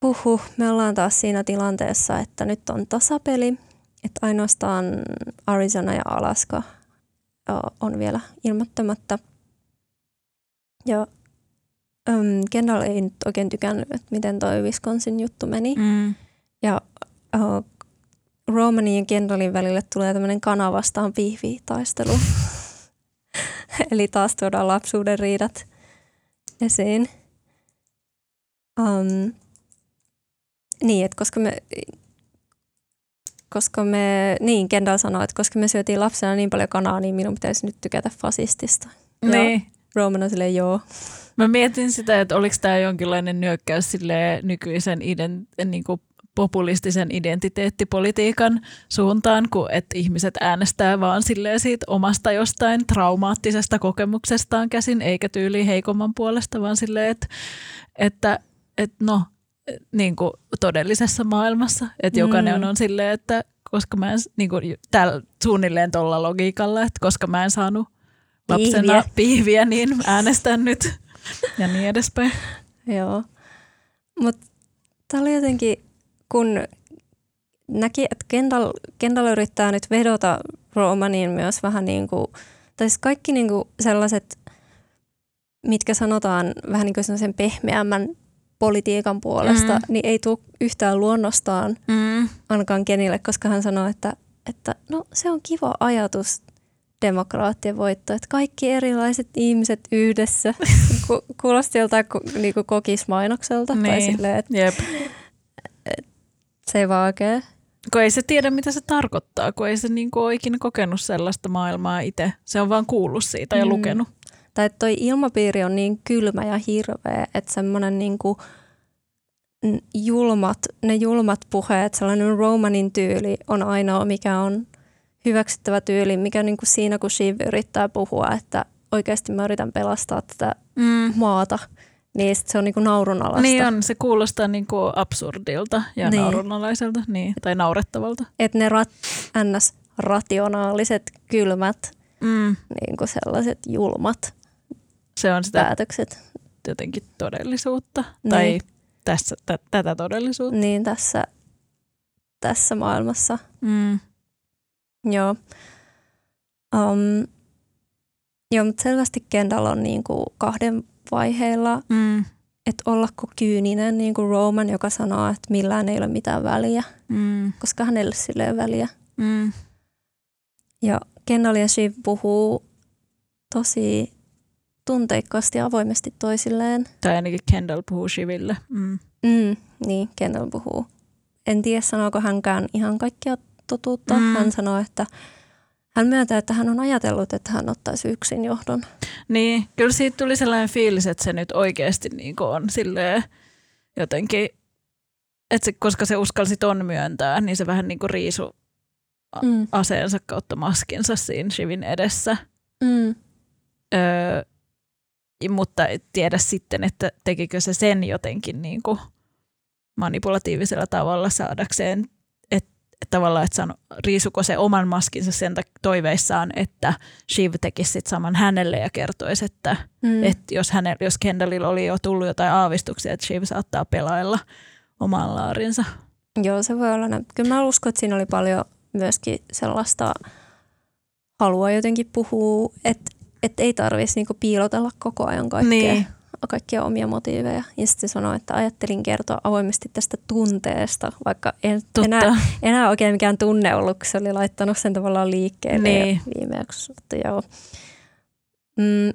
Huhhuh, me ollaan taas siinä tilanteessa, että nyt on tasapeli että ainoastaan Arizona ja Alaska on vielä ilmoittamatta. Ja um, Kendall ei nyt oikein tykännyt, että miten toi Wisconsin juttu meni. Mm. Ja uh, Romanin ja Kendallin välille tulee tämmöinen kana vastaan pihvi-taistelu. [LAUGHS] Eli taas tuodaan lapsuuden riidat esiin. Um, niin, että koska me koska me, niin Kendall sanoi, että koska me syötiin lapsena niin paljon kanaa, niin minun pitäisi nyt tykätä fasistista. Niin. Roman on silleen, joo. Mä mietin sitä, että oliko tämä jonkinlainen nyökkäys sille nykyisen ident, niin kuin populistisen identiteettipolitiikan suuntaan, kun että ihmiset äänestää vaan silleen siitä omasta jostain traumaattisesta kokemuksestaan käsin, eikä tyyli heikomman puolesta, vaan silleen, että, että, että no, niin kuin todellisessa maailmassa. Että mm. jokainen on silleen, että koska mä en, niin kuin, täl, suunnilleen tuolla logiikalla, että koska mä en saanut lapsena pihviä, pihviä niin äänestän nyt [LAUGHS] ja niin edespäin. Joo, mutta tämä oli jotenkin, kun näki, että Kendall, Kendall yrittää nyt vedota Romaniin myös vähän niin kuin, tai siis kaikki niin kuin sellaiset, mitkä sanotaan vähän niin kuin sellaisen pehmeämmän politiikan puolesta, mm. niin ei tule yhtään luonnostaan mm. ainakaan Kenille, koska hän sanoi, että, että no se on kiva ajatus demokraattien voitto, että kaikki erilaiset ihmiset yhdessä. [LAUGHS] Kuulosti joltain niinku kokismainokselta. Niin. Tai silleen, että, Jep. Et, se ei vaan oikein. Kun ei se tiedä, mitä se tarkoittaa, kun ei se niinku ole ikinä kokenut sellaista maailmaa itse. Se on vaan kuullut siitä ja mm. lukenut tai että toi ilmapiiri on niin kylmä ja hirveä, että semmoinen niin kuin julmat, ne julmat puheet, sellainen Romanin tyyli on ainoa, mikä on hyväksyttävä tyyli, mikä niin kuin siinä, kun Shiv yrittää puhua, että oikeasti mä yritän pelastaa tätä mm. maata, niin se on niin kuin naurunalaista. Niin on, se kuulostaa niin kuin absurdilta ja niin. naurunalaiselta niin, tai naurettavalta. Että ne rat, ns. rationaaliset, kylmät, mm. niin kuin sellaiset julmat se on sitä päätökset. jotenkin todellisuutta. Niin. Tai tässä, t- tätä todellisuutta. Niin, tässä, tässä maailmassa. Mm. Joo. Um, joo, mutta selvästi Kendall on niin kuin kahden vaiheilla. Mm. Että ollako kyyninen, niin kuin Roman, joka sanoo, että millään ei ole mitään väliä. Mm. Koska hänelle sille ei väliä. Mm. Ja Kendall ja Shiv puhuu tosi tunteikkaasti ja avoimesti toisilleen. Tai ainakin Kendall puhuu Shiville. Mm. Mm, niin, Kendall puhuu. En tiedä, sanooko hänkään ihan kaikkia totuutta. Mm. Hän sanoo, että hän myöntää, että hän on ajatellut, että hän ottaisi yksin johdon. Niin, kyllä siitä tuli sellainen fiilis, että se nyt oikeasti niin on silleen jotenkin, että se, koska se uskalsi ton myöntää, niin se vähän niin kuin riisu mm. aseensa kautta maskinsa siinä Shivin edessä. Mm. Öö, mutta et tiedä sitten, että tekikö se sen jotenkin niin kuin manipulatiivisella tavalla saadakseen, että et tavallaan, että sano, riisuko se oman maskinsa sen toiveissaan, että Shiv tekisi sit saman hänelle ja kertoisi, että, mm. että jos, hänellä, jos Kendallilla oli jo tullut jotain aavistuksia, että Shiv saattaa pelailla oman laarinsa. Joo, se voi olla. Kyllä mä uskon, että siinä oli paljon myöskin sellaista halua jotenkin puhua, että et ei tarvitsisi niinku piilotella koko ajan kaikkea, niin. kaikkia omia motiiveja. Ja sitten sanoi, että ajattelin kertoa avoimesti tästä tunteesta, vaikka en enää, enää oikein mikään tunne ollut, kun se oli laittanut sen tavallaan liikkeelle niin. viimeksi. Mutta joo. Mm,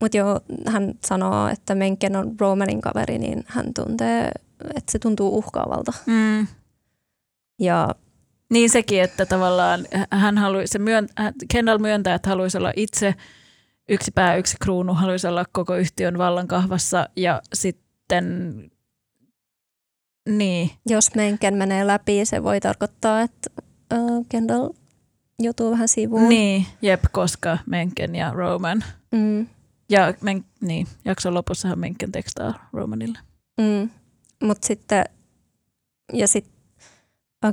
mutta joo, hän sanoo, että Menken on Romanin kaveri, niin hän tuntee, että se tuntuu uhkaavalta. Mm. Ja niin sekin, että tavallaan hän halui, se myön, Kendall myöntää, että haluaisi olla itse yksi pää, yksi kruunu, haluaisi olla koko yhtiön vallankahvassa ja sitten niin. Jos Menken menee läpi, se voi tarkoittaa, että uh, Kendall joutuu vähän sivuun. Niin, jep, koska Menken ja Roman. Mm. Ja men, niin, jakson lopussahan Menken tekstaa Romanille. Mm. Mutta sitten, ja sitten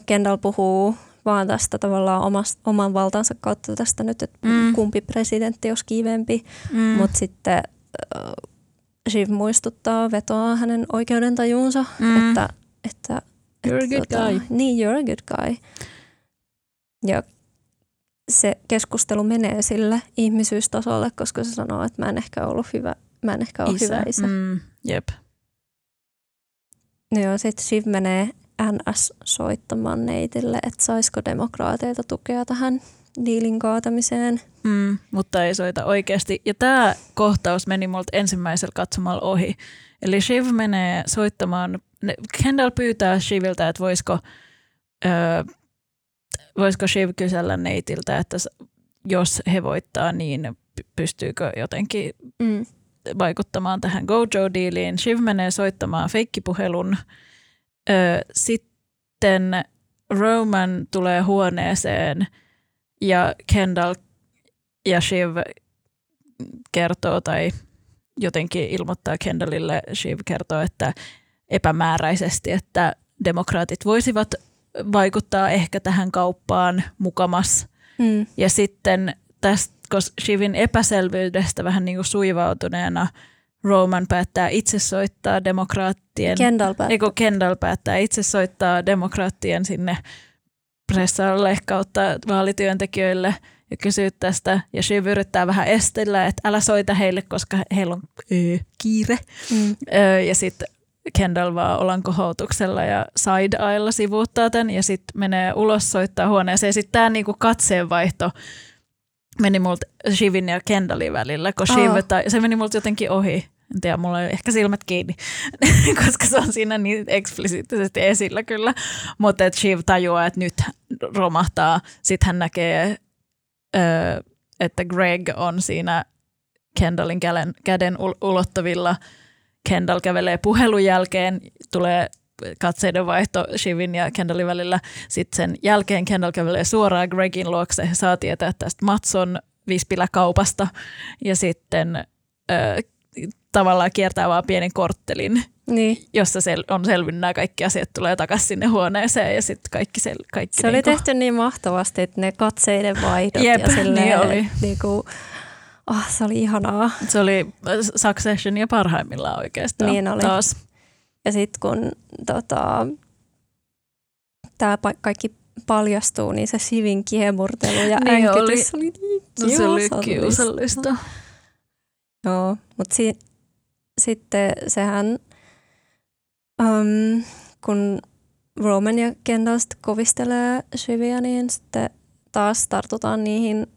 Kendall puhuu vaan tästä tavallaan omast, oman valtansa kautta tästä nyt, että mm. kumpi presidentti olisi kivempi, mm. mutta sitten äh, Shiv muistuttaa, vetoaa hänen oikeudentajuunsa, mm. että, että You're että, a good tota, guy. Niin, you're a good guy. Ja se keskustelu menee sille ihmisyystasolle, koska se sanoo, että mä en ehkä ollut hyvä, mä en ehkä ole isä. hyvä isä. Mm, jep. No joo, sitten Shiv menee NS soittamaan neitille, että saisiko demokraateilta tukea tähän diilin kaatamiseen. Mm, mutta ei soita oikeasti. Ja tämä kohtaus meni multa ensimmäisellä katsomalla ohi. Eli Shiv menee soittamaan, Kendall pyytää Shiviltä, että voisiko, öö, voisiko Shiv kysellä neitiltä, että jos he voittaa, niin pystyykö jotenkin mm. vaikuttamaan tähän Gojo-diiliin. Shiv menee soittamaan feikkipuhelun sitten Roman tulee huoneeseen ja Kendall ja Shiv kertoo tai jotenkin ilmoittaa Kendallille, Shiv kertoo, että epämääräisesti, että demokraatit voisivat vaikuttaa ehkä tähän kauppaan mukamas. Mm. Ja sitten tästä, koska Shivin epäselvyydestä vähän niin kuin suivautuneena – Roman päättää itse soittaa demokraattien. Kendall päättää. Eikö Kendall päättää itse soittaa demokraattien sinne pressalle kautta vaalityöntekijöille ja kysyä tästä. Ja Shiv yrittää vähän estellä, että älä soita heille, koska heillä on öö, kiire. Mm. Öö, ja sitten Kendall vaan olan kohoutuksella ja side-ailla sivuuttaa tämän ja sitten menee ulos soittaa huoneeseen. Sitten tämä niinku katseenvaihto meni multa Shivin ja Kendallin välillä, kun Shiv, oh. tai, se meni multa jotenkin ohi. En tiedä, mulla on ehkä silmät kiinni, [LAUGHS] koska se on siinä niin eksplisiittisesti esillä kyllä. Mutta että Shiv tajuaa, että nyt romahtaa. Sitten hän näkee, että Greg on siinä Kendallin käden, käden ulottavilla. Kendall kävelee puhelun jälkeen, tulee katseiden vaihto Shivin ja Kendallin välillä. Sitten sen jälkeen Kendall kävelee suoraan Gregin luokse, saa tietää tästä Matson vispiläkaupasta ja sitten ö, tavallaan kiertää vaan pienen korttelin, niin. jossa sel- on selvinnyt nämä kaikki asiat, tulee takaisin sinne huoneeseen ja sitten kaikki, sel- kaikki Se oli niinku... tehty niin mahtavasti, että ne katseiden vaihdot Jep, ja [LAUGHS] silleen, niin oli. Niinku, oh, se oli ihanaa. Se oli Succession ja parhaimmillaan oikeastaan niin oli. taas. Ja sitten kun tota, tämä kaikki paljastuu, niin se Sivin kiemurtelu ja niin äänkytys oli, oli niin kiusallista. Se oli kiusallista. Joo, mutta si- sitten sehän, um, kun Roman ja Kendall kovistelee Shivia, niin sitten taas tartutaan niihin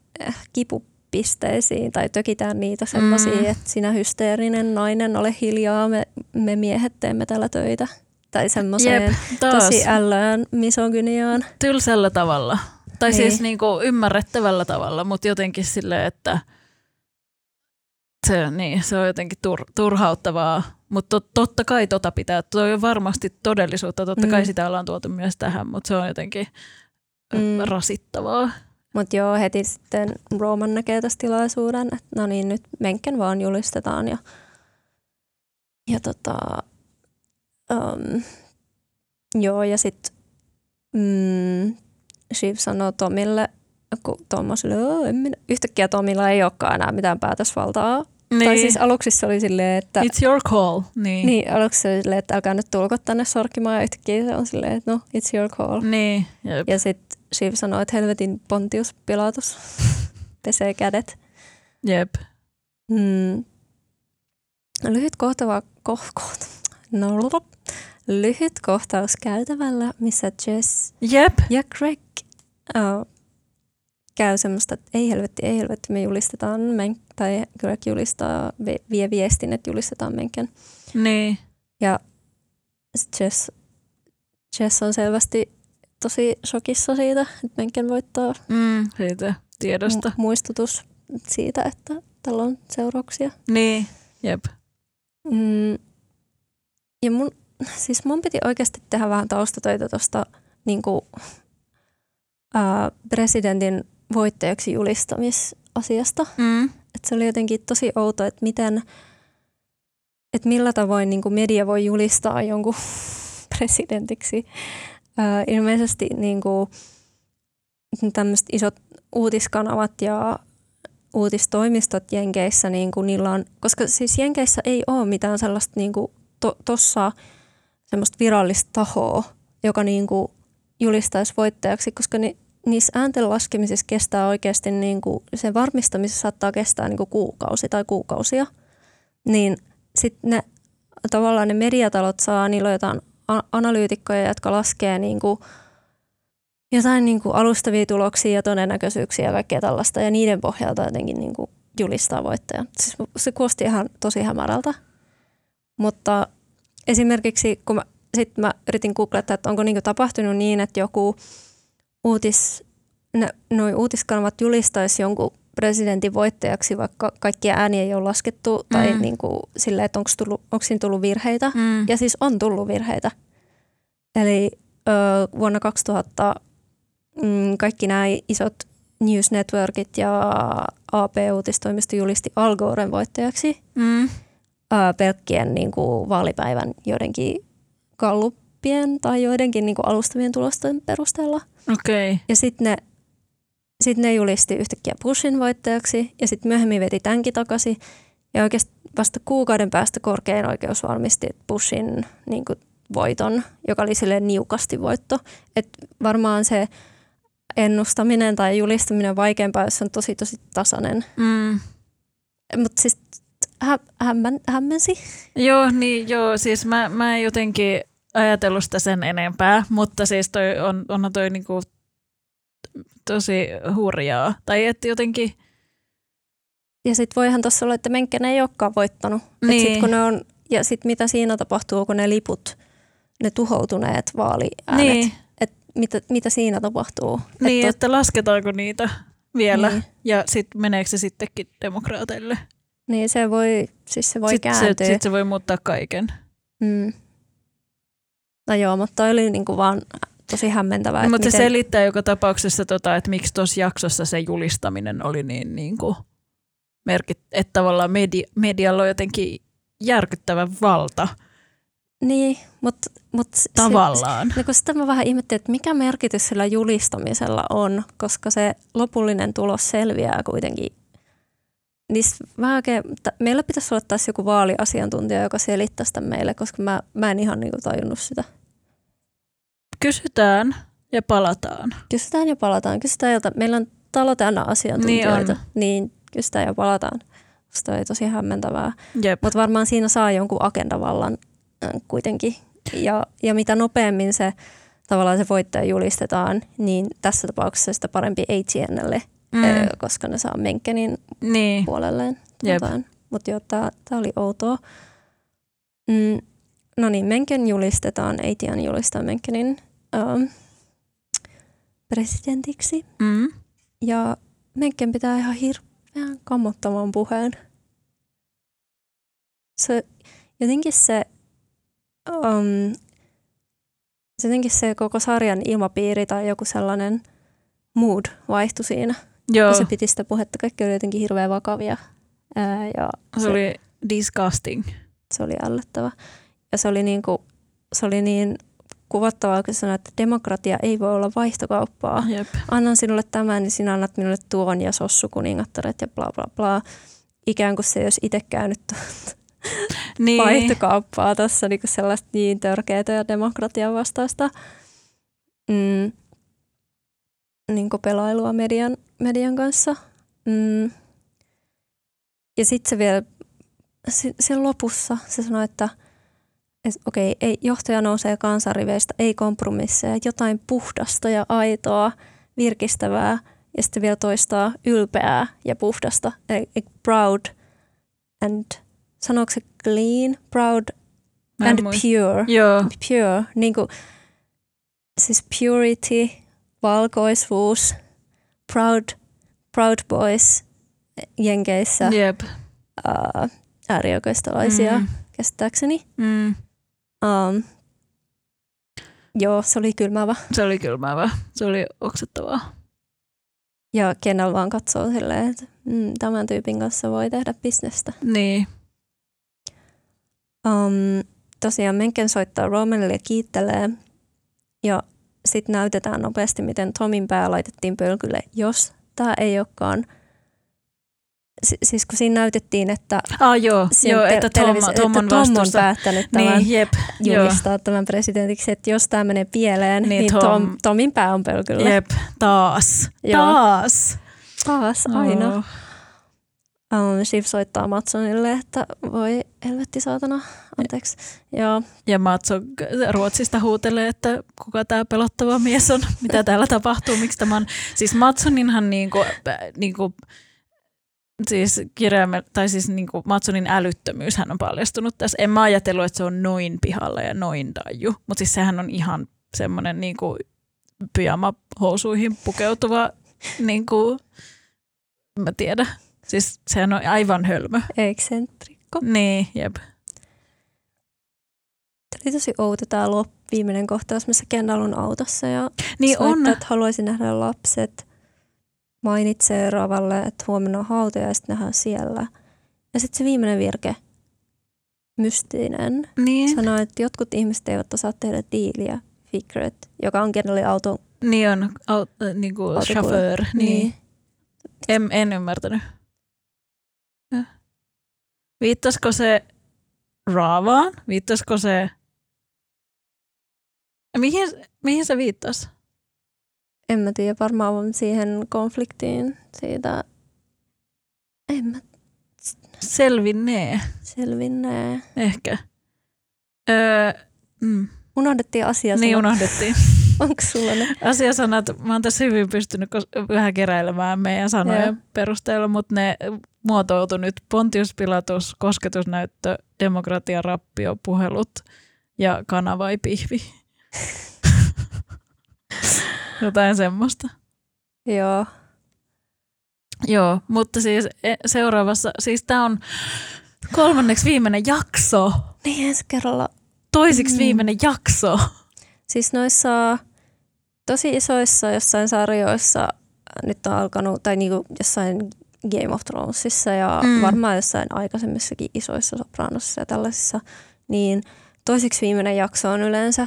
kipupisteisiin tai tökitään niitä semmoisia, mm. että sinä hysteerinen nainen, ole hiljaa, me, me miehet teemme täällä töitä. Tai semmoiseen tosi ällöön misogyniaan. Tylsällä tavalla. Tai Niin. siis niin kuin ymmärrettävällä tavalla, mutta jotenkin silleen, että se, niin, se on jotenkin tur, turhauttavaa. Mutta to, totta kai tota pitää, toi on varmasti todellisuutta, totta kai Mm. sitä ollaan tuotu myös tähän, mutta se on jotenkin mm. rasittavaa. Mutta joo, heti sitten Roman näkee tässä tilaisuuden, että no niin, nyt Menken vaan julistetaan. Ja, ja tota, um, joo, ja sitten mm, Shiv sanoo Tomille, kun Tom on silleen, "Oo, en minä. yhtäkkiä Tomilla ei olekaan enää mitään päätösvaltaa. Niin. Tai siis aluksi se oli silleen, että, It's your call. Niin. niin, aluksi se oli silleen, että älkää nyt tulko tänne sorkkimaan ja yhtäkkiä se on silleen, että no, it's your call. niin. Jep. Ja sitten Shiv sanoi, että helvetin Pontius Pilatus [LAUGHS] pesee kädet. Jep. Mm. Lyhyt kohtava, ko, kohta, no, lyhyt kohtaus käytävällä, missä Jess Jep. ja Greg uh, käy semmoista, että ei helvetti, ei helvetti, me julistetaan, men, tai Greg julistaa, vie, vie viestin, että julistetaan Menken. Niin. Ja Jess, Jess on selvästi tosi shokissa siitä, että Menken voittaa Mm, siitä tiedosta. mu- muistutus siitä, että tällä on seurauksia. Niin. Jep. Mm, ja mun, siis mun piti oikeasti tehdä vähän taustatöitä tuosta niin presidentin voittajaksi julistamisasiasta. Mm. Et se oli jotenkin tosi outo, että miten, että millä tavoin niin media voi julistaa jonkun [LAUGHS] presidentiksi. Ilmeisesti niin tämmöiset isot uutiskanavat ja uutistoimistot Jenkeissä, niin kuin niillä on, koska siis Jenkeissä ei ole mitään sellaista niin kuin to, tossa semmoista virallista tahoa, joka niin kuin julistaisi voittajaksi, koska ni, niissä äänten laskemisissa kestää oikeasti, niin kuin, sen varmistamisessa saattaa kestää niin kuin kuukausi tai kuukausia, niin sitten ne tavallaan ne mediatalot saa, niillä on jotain analyytikkoja, jotka laskee niin kuin jotain niin kuin alustavia tuloksia ja todennäköisyyksiä ja kaikkea tällaista, ja niiden pohjalta jotenkin niin kuin julistaa voittajan. Siis se kuulosti ihan tosi hämärältä. Mutta esimerkiksi kun mä, sit mä yritin googlettaa, että onko niin tapahtunut niin, että joku uutis, ne, noi uutiskanavat julistaisi jonkun presidentin voittajaksi, vaikka kaikkia ääniä ei ole laskettu, tai Mm. niin kuin silleen, että onko, tullut, onko siinä tullut virheitä. Mm. Ja siis on tullut virheitä. Eli ö, vuonna 2000 mm, kaikki nämä isot news networkit ja AP-uutistoimisto julisti Al Goren voittajaksi Mm. ö, pelkkien niin kuin, vaalipäivän joidenkin kalluppien tai joidenkin niin kuin, alustavien tulosten perusteella. Okei. Okay. Ja sitten ne, sit ne julisti yhtäkkiä Bushin voittajaksi ja sitten myöhemmin veti tämänkin takaisin. Ja oikeasti vasta kuukauden päästä korkein oikeus varmisti Bushin niin kuin, voiton, joka oli silleen niukasti voitto. Et varmaan se ennustaminen tai julistaminen on vaikeampaa, jos on tosi tosi tasainen. Mm. Mutta siis hä, hämmän, hämmensi. Joo, niin joo, siis mä, mä en jotenkin ajatellut sitä sen enempää, mutta siis toi on, onhan toi niinku tosi hurjaa. Tai että jotenkin, Ja sitten voihan tuossa olla, että Menkkänen ei olekaan voittanut. Et Niin. sit kun ne on, ja sitten mitä siinä tapahtuu, kun ne liput, ne tuhoutuneet vaaliäänet, niin, et mitä, mitä siinä tapahtuu? niin tot- että lasketaanko niitä vielä Niin. ja sitten meneekö se sittenkin demokraateille. Niin se voi, siis se voi Sitten se, kääntyä. sit se voi muuttaa kaiken. Mm. No joo, mutta toi oli niinku vaan tosi hämmentävää. No, mutta se miten, selittää joka tapauksessa, tota, että miksi tuossa jaksossa se julistaminen oli niin, niin kuin merkit, että tavallaan medi, medialla on jotenkin järkyttävä valta Niin, mutta mut se- tavallaan. No kun sitä mä vähän ihmettelin, että mikä merkitys sillä julistamisella on, koska se lopullinen tulos selviää kuitenkin. Niin mä oikein, t- meillä pitäisi olla taas joku vaaliasiantuntija, joka selittäisi sitä meille, koska mä, mä en ihan niinku tajunnut sitä. Kysytään ja palataan. Kysytään ja palataan. Kysytään jolta. Meillä on talo täynnä asiantuntijoita, Niin niin, kysytään ja palataan. Se oli tosi hämmentävää. Mutta varmaan siinä saa jonkun agendavallan äh, kuitenkin. Ja, ja mitä nopeammin se tavallaan se voittaja julistetaan, niin tässä tapauksessa sitä parempi ATNlle, Mm. mm. koska ne saa Menkenin Niin. puolelleen. Mutta joo, tämä oli outoa. Mm, no niin, Menken julistetaan, ATN julistaa Menkenin. Um, presidentiksi. Mm. Ja Mencken pitää ihan hirveän kammottavan puheen. Se, jotenkin se, um, jotenkin se koko sarjan ilmapiiri tai joku sellainen mood vaihtui siinä. Joo, kun se piti sitä puhetta. Kaikki oli jotenkin hirveän vakavia. Ää, ja se, se oli disgusting. se oli ällöttävä. Ja se oli, niin kuin, se oli niin kuvattavaa, kun sanoi, että demokratia ei voi olla vaihtokauppaa. Jep. Annan sinulle tämän, niin sinä annat minulle tuon ja sossukuningattaret ja bla bla bla. Ikään kuin se ei olisi itse käynyt Niin. vaihtokauppaa tässä niin sellaista niin törkeätä ja demokratian vastaista mm, niin pelailua median, median kanssa. Mm. Ja sitten se vielä, sen lopussa se sanoi, että okei, ei, johtaja nousee kansariveistä, ei kompromisseja, jotain puhdasta ja aitoa, virkistävää ja sitten vielä toistaa ylpeää ja puhdasta, eli proud and sanooko se clean, proud and pure. Joo, Pure, niin kuin, siis purity, valkoisuus, proud, proud boys Jenkeissä, jep. uh, äärioikeistolaisia, Mm. käsittääkseni. Mm. Um, joo, se oli kylmävä. Se oli kylmäävä. Se oli oksettavaa. Ja Kennel vaan katsoo silleen, että mm, tämän tyypin kanssa voi tehdä bisnestä. Niin. Um, tosiaan Menken soittaa Romanille ja kiittelee. Ja sitten näytetään nopeasti, miten Tomin pää laitettiin pölkylle, jos tämä ei olekaan. Si- siis kun siinä näytettiin, että, Ah joo, joo te- että Tom, televisio- Tom on että Tom on päättänyt tämän Niin, jep. Joo. julistaa tämän presidentiksi, että jos tämä menee pieleen, Niin niin, Tom- Tom, Tomin pää on pölkyllä. Jep, taas. Joo. Taas. Taas aina. Oh. Um, Shiv soittaa Matsonille, että voi helvetti saatana, anteeksi. Joo, Ja Matso Ruotsista huutelee, että kuka tämä pelottava mies on, mitä täällä tapahtuu, miksi tämä on. Siis Matsoninhan niinku, äh, niinku, siis kirjaime, tai siis niinku Matsonin älyttömyys hän on paljastunut tässä. En mä ajatellut, että se on noin pihalla ja noin daju, mutta siis sehän on ihan semmoinen niinku pyjama-housuihin pukeutuva, niinku, mä tiedän. Siis sehän on aivan hölmö. eksentrikko. Niin, jep. Tämä oli tosi outo tämä lop, viimeinen kohtaus, missä Kendall on autossa ja Niin on. soittaa, että haluaisin nähdä lapset. Mainitsee Ravalle, että huomenna on hautoja ja sitten nähdään siellä. Ja sitten se viimeinen virke, mystinen, Niin. sanoo, että jotkut ihmiset eivät osaa tehdä diiliä, Figret, joka on Kendallin auto. Niin on, au, äh, niinku Autokulje- chauffeur. Niin. Niin. niin. En, en ymmärtänyt. Ja. Viittasko se Raavaan? Viittasko se... Mihin, mihin se viittasi? En mä tiedä, varmaan siihen konfliktiin siitä. En mä Selvinnee, selvinnee. ehkä. Öö, mm, Unohdettiin asia niin unohdettiin. [LAUGHS] Onko sulla ne? Asiasanat, mä oon tässä hyvin pystynyt vähän keräilemään meidän sanojen Joo. perusteella, mutta ne muotoutui nyt Pontius Pilatus, kosketusnäyttö, demokratia, rappio, puhelut ja kanava ei pihvi. [LAUGHS] Jotain semmoista. Joo. Joo, mutta siis e- seuraavassa, siis tää on kolmanneksi viimeinen jakso. Niin ensi kerralla. Toisiksi Mm. viimeinen jakso. Siis noissa tosi isoissa jossain sarjoissa nyt on alkanut, tai niinku jossain Game of Thronesissa ja Mm. mm. varmaan jossain aikaisemmissakin isoissa sopranosissa ja tällaisissa, niin toiseksi viimeinen jakso on yleensä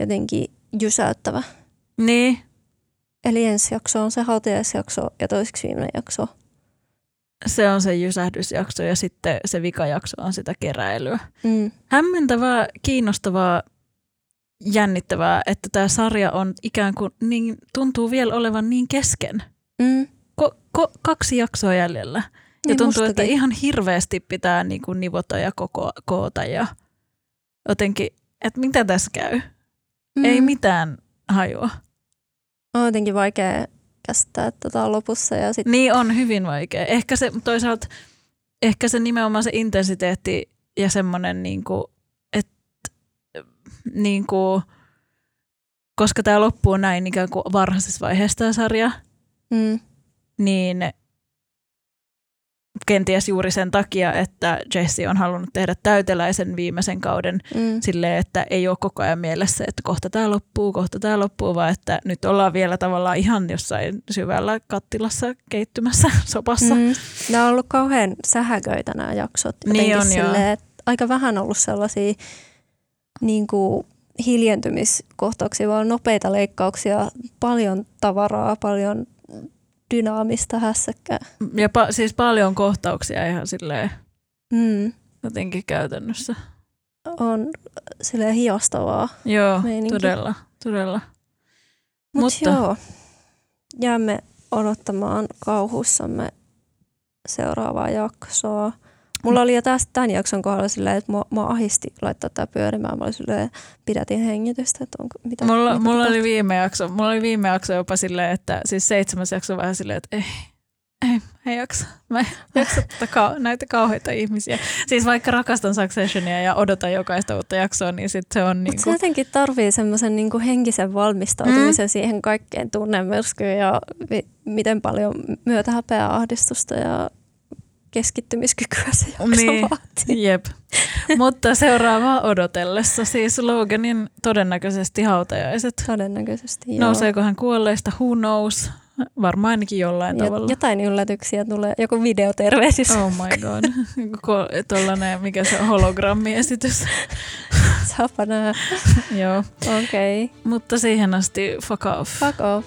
jotenkin jysäyttävä. Niin, Eli ensi jakso on se hautajaisjakso ja toiseksi viimeinen jakso. se on se jysähdysjakso ja sitten se vikajakso on sitä keräilyä. Mm. hämmentävää, kiinnostavaa, jännittävää, että tämä sarja on ikään kuin niin, tuntuu vielä olevan niin kesken. Mm. Ko, ko, kaksi jaksoa jäljellä. Ja Niin tuntuu, että mustakin. ihan hirveästi pitää niin kuin nivota ja koko, koota ja jotenkin, että mitä tässä käy? Mm. Ei mitään hajua. On jotenkin vaikea käsittää, että tota lopussa ja sitten Niin on hyvin vaikea. Ehkä se toisaalta, ehkä se nimenomaan se intensiteetti ja semmoinen, niin kuin, että niin kuin, koska tämä loppuu näin ikään kuin varhaisessa vaiheessa tämä sarja, Mm. niin kenties juuri sen takia, että Jesse on halunnut tehdä täyteläisen viimeisen kauden Mm. silleen, että ei ole koko ajan mielessä, että kohta tämä loppuu, kohta tämä loppuu, vaan että nyt ollaan vielä tavallaan ihan jossain syvällä kattilassa keittymässä [LAUGHS] sopassa. Mm. Nämä on ollut kauhean sähäköitä nämä jaksot. Niin on, joo. silleen, että aika vähän ollut sellaisia niin kuin hiljentymiskohtauksia, vaan nopeita leikkauksia, paljon tavaraa, paljon dynaamista hässäkkää. Ja pa- siis paljon kohtauksia ihan silleen Mm. jotenkin käytännössä. On silleen hiostavaa. Joo, Meininki. todella, todella. Mut Mutta- joo, jäämme odottamaan kauhuissamme seuraavaa jaksoa. Mulla oli jo tästä tämän jakson kohdalla silleen, että mua, mua ahisti laittaa tämä pyörimään. Mä olin silleen, pidätin hengitystä, että onko mitä. Mulla, mitä mulla, oli viime jakso, mulla oli viime jakso jopa silleen, että siis seitsemäs jakso vähän silleen, että ei, ei, ei jaksa. Mä en [LAUGHS] jaksa tätä kau- näitä kauheita ihmisiä. Siis vaikka rakastan Successionia ja odotan jokaista uutta jaksoa, niin sit se on niinku, se jotenkin tarvii semmoisen niinku henkisen valmistautumisen mm. siihen kaikkeen tunnemyrskyyn ja vi- miten paljon myötähäpeää, ahdistusta ja keskittymiskykyä se jakso Niin. vaatii. jep. Mutta seuraavaa odotellessa siis Loganin todennäköisesti hautajaiset. Todennäköisesti joo. Nouseeko hän kuolleista? Who knows? Varmaan ainakin jollain Jo- tavalla. Jotain yllätyksiä tulee, joku videoterveisissä. Oh my god. Tuollainen, mikä se on, hologrammiesitys. Saapa nää. Joo. Okei. Okay. Mutta siihen asti fuck off. Fuck off.